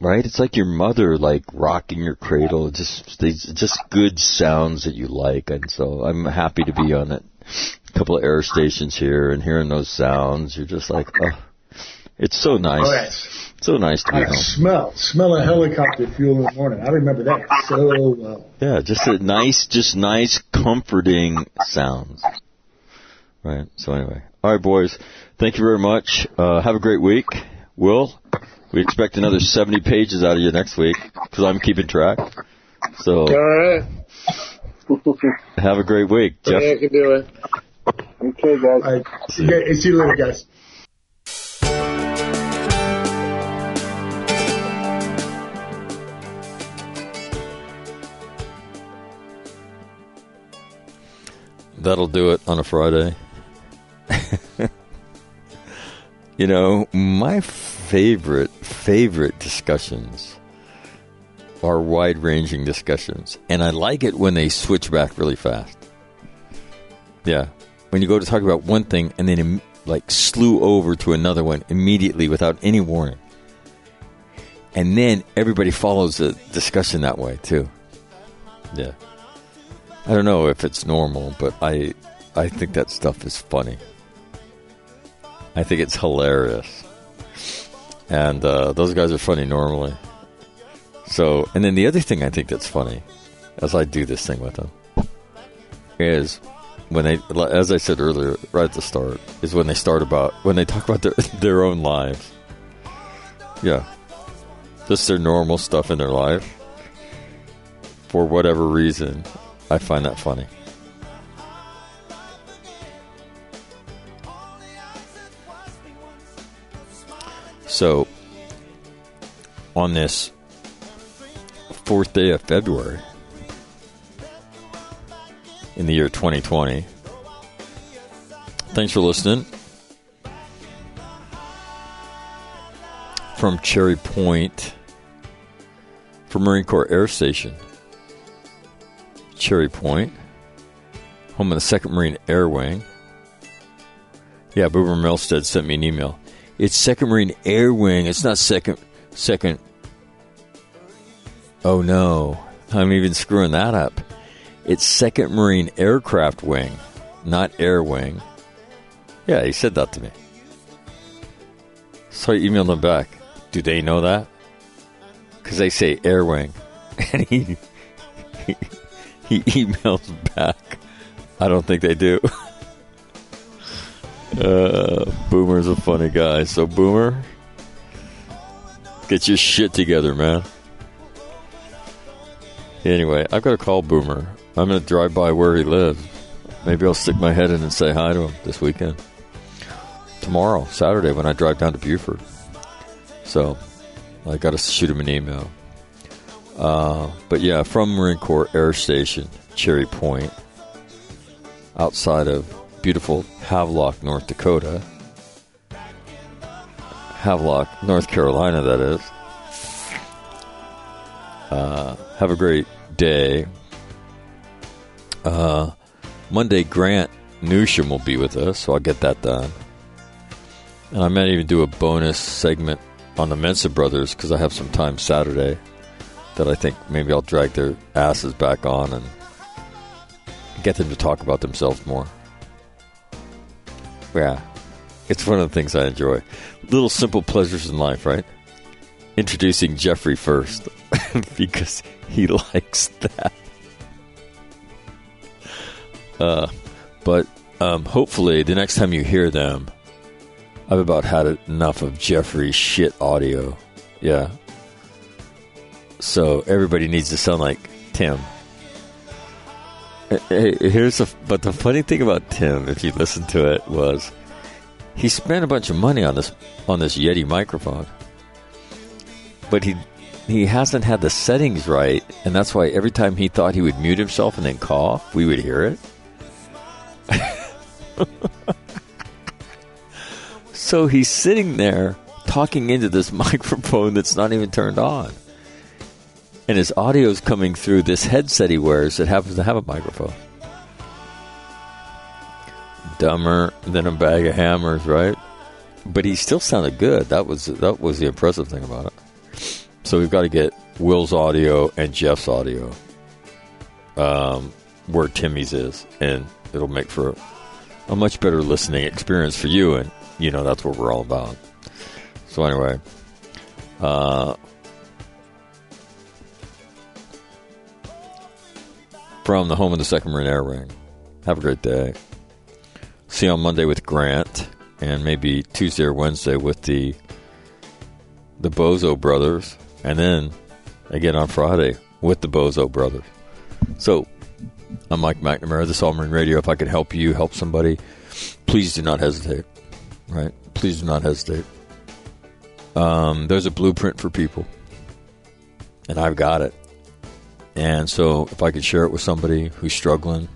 right? It's like your mother, like rocking your cradle. Just, it's just good sounds that you like, and so I'm happy to be on it. A couple of air stations here, and hearing those sounds, you're just like, oh, it's so nice. Oh, yes. So nice to be I home. smell smell a helicopter fuel in the morning. I remember that so well. Yeah, just a nice, just nice, comforting sounds. Right. So anyway, all right, boys. Thank you very much. Uh, have a great week. Will, we expect another 70 pages out of you next week because I'm keeping track. So All right. [LAUGHS] have a great week, Jeff. Yeah, I can do it. Okay, guys. All right. See you, see you later, guys. That'll do it on a Friday. [LAUGHS] you know, my favorite, favorite discussions are wide ranging discussions. And I like it when they switch back really fast. Yeah. When you go to talk about one thing and then like slew over to another one immediately without any warning. And then everybody follows the discussion that way too. Yeah. I don't know if it's normal, but I I think that stuff is funny. I think it's hilarious. And uh, those guys are funny normally. So, and then the other thing I think that's funny, as I do this thing with them, is when they, as I said earlier, right at the start, is when they start about when they talk about their [LAUGHS] their own lives. Yeah, just their normal stuff in their life. For whatever reason, I find that funny. So, on this fourth day of February, in the year 2020. Thanks for listening. From Cherry Point, from Marine Corps Air Station, Cherry Point, home of the 2nd Marine Air Wing. Yeah, Boomer Milstead sent me an email. It's 2nd Marine Air Wing. It's not 2nd, 2nd. Oh no, I'm even screwing that up. It's 2nd Marine Aircraft Wing, not Air Wing. Yeah, he said that to me. So I emailed him back. Do they know that? Because they say Air Wing. [LAUGHS] And he, he, he [LAUGHS] emails back. I don't think they do. [LAUGHS] Uh, Boomer's a funny guy. So, Boomer, get your shit together, man. Anyway, I've got to call Boomer. I'm going to drive by where he lives. Maybe I'll stick my head in and say hi to him this weekend. Tomorrow, Saturday, when I drive down to Beaufort. So, I got to shoot him an email. Uh, but yeah, from Marine Corps Air Station, Cherry Point, outside of beautiful Havelock, North Dakota. Havelock, North Carolina, that is. Uh, have a great day. Uh, Monday, Grant Newsham will be with us, so I'll get that done. And I might even do a bonus segment on the Mensa brothers because I have some time Saturday that I think maybe I'll drag their asses back on and get them to talk about themselves more. Yeah, it's one of the things I enjoy. Little simple pleasures in life, right? Introducing Jeffrey first [LAUGHS] because he likes that. Uh, but um, hopefully, the next time you hear them, I've about had enough of Jeffrey's shit audio. Yeah. So everybody needs to sound like Tim. Hey, here's a but the funny thing about Tim, if you listen to it, was he spent a bunch of money on this on this Yeti microphone, but he he hasn't had the settings right, and that's why every time he thought he would mute himself and then cough, we would hear it. [LAUGHS] so he's sitting there talking into this [LAUGHS] microphone that's not even turned on. And his audio is coming through this headset he wears that happens to have a microphone. Dumber than a bag of hammers, right? But he still sounded good. That was that was the impressive thing about it. So we've got to get Will's audio and Jeff's audio um, where Timmy's is, and it'll make for a much better listening experience for you. And you know that's what we're all about. So anyway, uh, from the home of the Second Marine Air Wing. Have a great day. See you on Monday with Grant, and maybe Tuesday or Wednesday with the the Bozo brothers, and then again on Friday with the Bozo brothers. So I'm Mike McNamara, this All Marine Radio. If I could help you, help somebody, please do not hesitate. Right? Please do not hesitate. Um, there's a blueprint for people, and I've got it. And so, if I could share it with somebody who's struggling,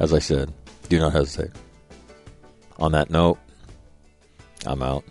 as I said, do not hesitate. On that note, I'm out.